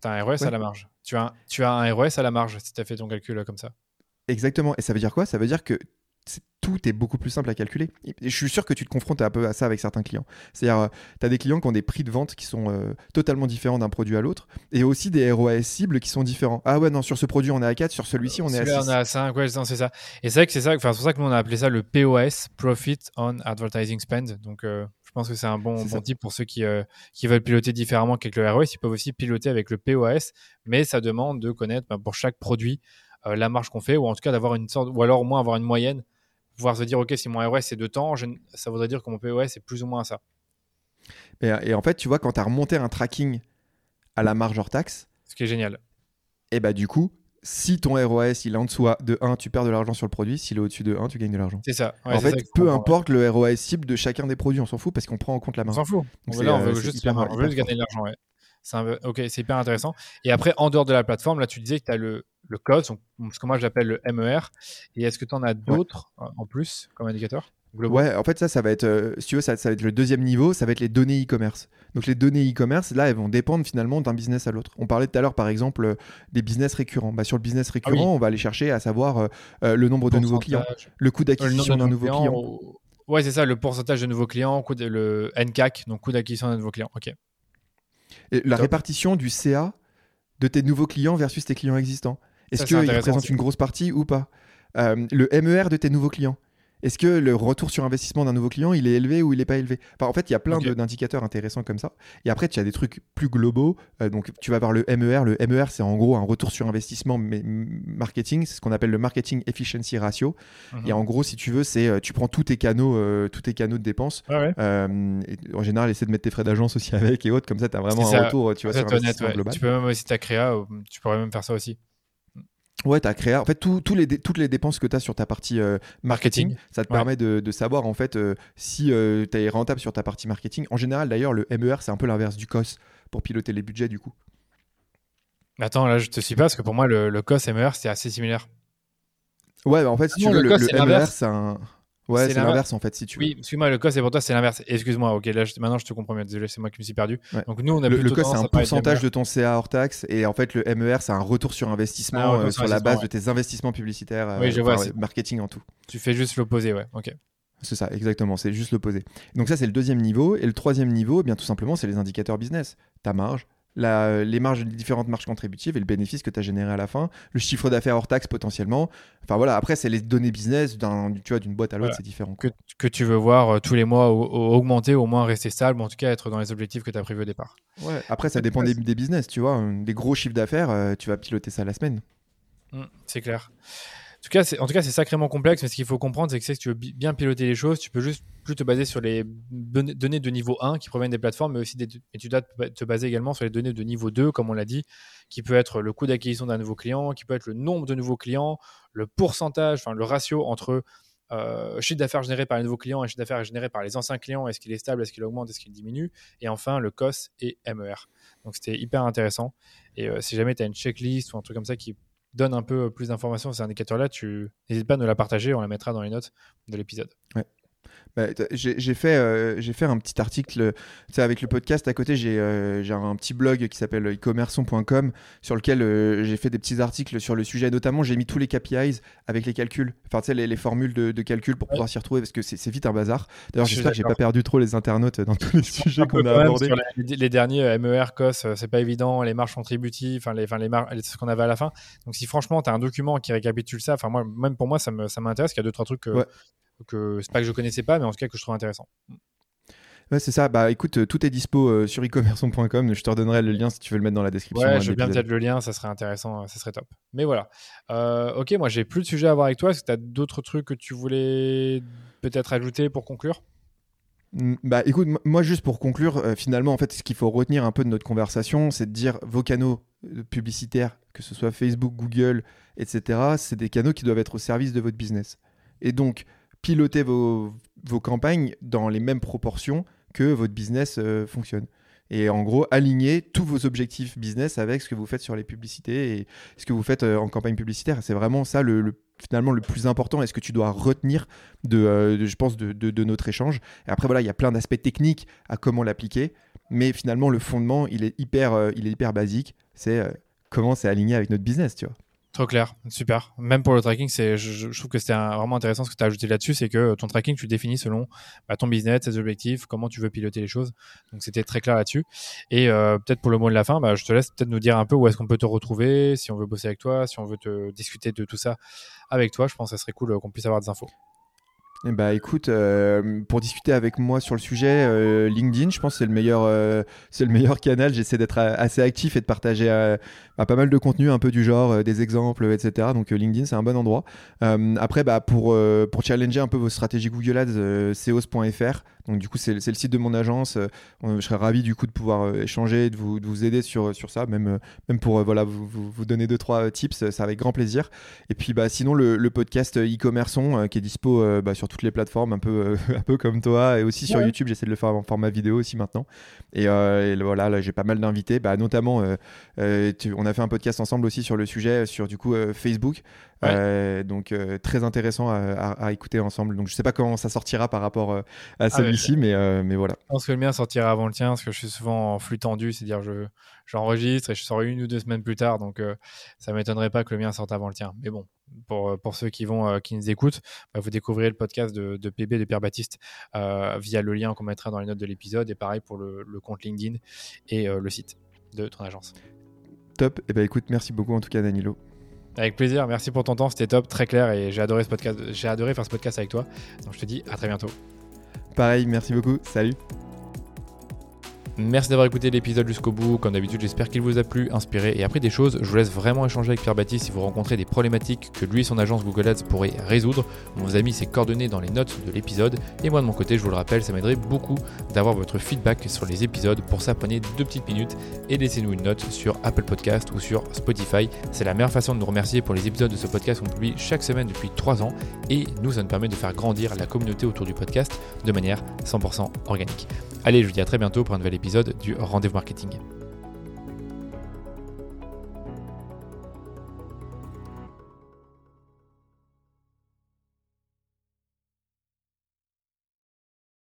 Tu as un ROS à la marge. Tu as, tu as un ROS à la marge si tu as fait ton calcul comme ça. Exactement. Et ça veut dire quoi? Ça veut dire que tout est beaucoup plus simple à calculer. Et je suis sûr que tu te confrontes un peu à ça avec certains clients. C'est-à-dire, euh, tu as des clients qui ont des prix de vente qui sont euh, totalement différents d'un produit à l'autre, et aussi des ROAS cibles qui sont différents. Ah ouais, non, sur ce produit on est à 4, sur celui-ci on est à 6. on est à 5, ouais, c'est ça. Et c'est vrai que c'est ça, c'est pour ça que nous on a appelé ça le POS, Profit on Advertising Spend. Donc euh, je pense que c'est un bon, bon type pour ceux qui, qui veulent piloter différemment qu'avec le ROS. Ils peuvent aussi piloter avec le POS, mais ça demande de connaître bah, pour chaque produit la marge qu'on fait, ou en tout cas d'avoir une sorte, ou alors au moins avoir une moyenne pouvoir se dire, OK, si mon ROS c'est de temps, ça voudrait dire que mon POS est plus ou moins ça. Et, en fait, tu vois, quand tu as remonté un tracking à la marge hors taxe, ce qui est génial. Et bah, du coup, si ton ROS il est en dessous de 1, tu perds de l'argent sur le produit. S'il est au-dessus de 1, tu gagnes de l'argent. C'est ça. en fait, peu importe le ROS cible de chacun des produits, on s'en fout parce qu'on prend en compte la marge. On s'en fout. Donc, là, on veut juste, gagner de l'argent. C'est ok, c'est hyper intéressant. Et après, en dehors de la plateforme, là, tu disais que tu as le, le code, ce que moi j'appelle le MER. Et est-ce que tu en as d'autres euh, en plus comme indicateur? Ouais, en fait, ça, ça va être, euh, si tu veux, ça, ça, va être le deuxième niveau, ça va être les données e-commerce. Donc, les données e-commerce, là, elles vont dépendre finalement d'un business à l'autre. On parlait tout à l'heure, par exemple, euh, des business récurrents. Bah, sur le business ah récurrent, on va aller chercher à savoir le nombre de nouveaux clients, le coût d'acquisition d'un nouveau client. Ouais, c'est ça, le pourcentage de nouveaux clients, le NCAC, donc coût d'acquisition d'un nouveau client. Ok. Et la répartition du CA de tes nouveaux clients versus tes clients existants. Est-ce qu'ils représentent une grosse partie ou pas? Euh, Le MER de tes nouveaux clients. Est-ce que le retour sur investissement d'un nouveau client, il est élevé ou il n'est pas élevé? En fait, il y a plein d'indicateurs intéressants comme ça. Et après, tu as des trucs plus globaux. Euh, donc, tu vas avoir le MER. Le MER, c'est en gros un retour sur investissement mais marketing. C'est ce qu'on appelle le marketing efficiency ratio. Mhm. Et en gros, si tu veux, c'est euh, tu prends tous tes canaux, euh, tous tes canaux de dépenses. en général, essaie de mettre tes frais d'agence aussi avec et autres. Comme ça, tu as vraiment un retour tu vois, sur investissement global. Tu peux même aussi ta créa, tu pourrais même faire ça aussi. Ouais, tu as créé. En fait, les toutes les dépenses que tu as sur ta partie euh, marketing, ça te permet de, savoir en fait euh, si euh, tu es rentable sur ta partie marketing. En général, d'ailleurs, le MER, c'est un peu l'inverse du COS pour piloter les budgets du coup. Attends, là, je te suis pas parce que pour moi, le, le COS MER, c'est assez similaire. Ouais, bah, en fait, si tu veux, le, le MER, c'est un. Ouais, c'est l'inverse en fait, si tu veux. Oui, excuse-moi, le cost, c'est pour toi, c'est l'inverse. Excuse-moi, ok, là, maintenant je te comprends mieux. Désolé, c'est moi qui me suis perdu. Donc nous, on a le, le cost, c'est un pourcentage de ton CA hors taxe, et en fait, le MER, c'est un retour sur investissement ah, euh, sur la base de tes investissements publicitaires, oui, je vois, marketing en tout. Tu fais juste l'opposé, ouais, ok. C'est ça, exactement, c'est juste l'opposé. Donc ça, c'est le deuxième niveau. Et le troisième niveau, eh bien tout simplement, c'est les indicateurs business. Ta marge, les marges, les différentes marges contributives et le bénéfice que tu as généré à la fin, le chiffre d'affaires hors taxe potentiellement. Enfin voilà, après, c'est les données business d'une boîte à l'autre, c'est différent. Que, que, tu veux voir euh, tous les mois augmenter, au moins rester stable, en tout cas être dans les objectifs que tu as prévus au départ. Ouais, après, ça dépend des, business, tu vois. Des gros chiffres d'affaires, euh, tu vas piloter ça la semaine. Mmh, c'est clair. En tout cas, c'est, sacrément complexe, mais ce qu'il faut comprendre, c'est que, si tu veux bien piloter les choses, tu peux juste plus te baser sur les données de niveau 1 qui proviennent des plateformes, mais aussi tu dois te baser également sur les données de niveau 2, comme on l'a dit, qui peut être le coût d'acquisition d'un nouveau client, qui peut être le nombre de nouveaux clients, le pourcentage, enfin le ratio entre euh, chiffre d'affaires généré par les nouveaux clients et chiffre d'affaires généré par les anciens clients, est-ce qu'il est stable, est-ce qu'il augmente, est-ce qu'il diminue, et enfin le COS et MER. Donc c'était hyper intéressant. Et euh, si jamais tu as une checklist ou un truc comme ça qui donne un peu plus d'informations sur ces indicateurs-là, tu n'hésites pas à nous la partager, on la mettra dans les notes de l'épisode. Bah, j'ai fait, euh, fait un petit article avec le podcast à côté. J'ai euh, un petit blog qui s'appelle e-commerçon.com sur lequel euh, j'ai fait des petits articles sur le sujet. Notamment, j'ai mis tous les KPIs avec les calculs, enfin, tu sais, les, les, formules de, de calcul pour pouvoir s'y retrouver parce que c'est vite un bazar. D'ailleurs, j'espère que j'ai pas perdu trop les internautes dans tous les sujets qu'on a abordés. Les, derniers MER, COS, c'est pas évident. Les marges contributives, enfin, les, enfin, les ce qu'on avait à la fin. Donc, si franchement, tu as un document qui récapitule ça, enfin, moi, même pour moi, ça m'intéresse. Il y a deux, trois trucs que, que c'est pas que je connaissais pas, mais en tout cas que je trouve intéressant. Ouais, c'est ça. Bah écoute, euh, tout est dispo euh, sur e-commerçon.com. Je te redonnerai le lien si tu veux le mettre dans la description. Ouais, je veux bien peut-être le lien, ça serait intéressant, ça serait top. Mais voilà. Euh, ok, moi j'ai plus de sujets à voir avec toi. Est-ce que tu as d'autres trucs que tu voulais peut-être ajouter pour conclure? Mm, bah écoute, moi juste pour conclure, finalement en fait ce qu'il faut retenir un peu de notre conversation, c'est de dire vos canaux publicitaires, que ce soit Facebook, Google, etc., c'est des canaux qui doivent être au service de votre business. Et donc, piloter vos, vos campagnes dans les mêmes proportions que votre business euh, fonctionne. Et en gros, aligner tous vos objectifs business avec ce que vous faites sur les publicités et ce que vous faites euh, en campagne publicitaire. C'est vraiment ça le, finalement le plus important et ce que tu dois retenir de, euh, je pense, de, de, notre échange. Et après, voilà, il y a plein d'aspects techniques à comment l'appliquer. Mais finalement, le fondement, il est hyper, il est hyper basique. C'est comment c'est aligné avec notre business, tu vois. Trop clair, super. Même pour le tracking, c'est, je, trouve que c'était vraiment intéressant ce que tu as ajouté là-dessus, c'est que ton tracking, tu le définis selon bah, ton business, tes objectifs, comment tu veux piloter les choses. Donc c'était très clair là-dessus. Et euh, peut-être pour le mot de la fin, bah, je te laisse peut-être nous dire un peu où est-ce qu'on peut te retrouver, si on veut bosser avec toi, si on veut te discuter de tout ça avec toi. Je pense que ça serait cool euh, qu'on puisse avoir des infos. Eh bah écoute, euh, pour discuter avec moi sur le sujet, euh, LinkedIn, je pense c'est le meilleur, euh, c'est le meilleur canal. J'essaie d'être assez actif et de partager bah, pas mal de contenu, un peu du genre, des exemples, etc. Donc LinkedIn, c'est un bon endroit. après, bah pour pour challenger un peu vos stratégies Google Ads, ceos.fr. Donc du coup, c'est le site de mon agence. je serais ravi du coup de pouvoir échanger, de vous, de vous aider sur sur ça, même même pour voilà vous, vous, donner deux trois tips, ça avec grand plaisir. Et puis bah sinon le, podcast e-commerçon qui est dispo bah, sur toutes les plateformes, un peu, euh, un peu comme toi, et aussi sur YouTube, j'essaie de le faire en format vidéo aussi maintenant. Et, euh, voilà, là, j'ai pas mal d'invités, bah, notamment, euh, on a fait un podcast ensemble aussi sur le sujet, sur du coup Facebook. donc très intéressant à, écouter ensemble. Donc je sais pas comment ça sortira par rapport à ah, celui-ci, mais, mais voilà. Je pense que le mien sortira avant le tien, parce que je suis souvent en flux tendu, c'est-à-dire je j'enregistre et je sors une ou deux semaines plus tard, donc ça m'étonnerait pas que le mien sorte avant le tien. Mais bon, pour, pour ceux qui vont qui nous écoutent, bah, vous découvrirez le podcast de, de, PB de Pierre Baptiste via le lien qu'on mettra dans les notes de l'épisode et pareil pour le, compte LinkedIn et le site de ton agence. Top. Et eh ben écoute, merci beaucoup en tout cas Danilo. Avec plaisir, merci pour ton temps, c'était top, très clair et j'ai adoré ce podcast, j'ai adoré faire ce podcast avec toi. Donc je te dis à très bientôt. Pareil, merci beaucoup. Salut. Merci d'avoir écouté l'épisode jusqu'au bout. Comme d'habitude, j'espère qu'il vous a plu, inspiré et appris des choses. Je vous laisse vraiment échanger avec Pierre Baptiste si vous rencontrez des problématiques que lui et son agence Google Ads pourraient résoudre. On vous a mis ses coordonnées dans les notes de l'épisode. Et moi, de mon côté, je vous le rappelle, ça m'aiderait beaucoup d'avoir votre feedback sur les épisodes. Pour ça, prenez deux petites minutes et laissez-nous une note sur Apple Podcast ou sur Spotify. C'est la meilleure façon de nous remercier pour les épisodes de ce podcast qu'on publie chaque semaine depuis 3 ans. Et nous, ça nous permet de faire grandir la communauté autour du podcast de manière 100% organique. Allez, je vous dis à très bientôt pour un nouvel du Rendez-vous Marketing.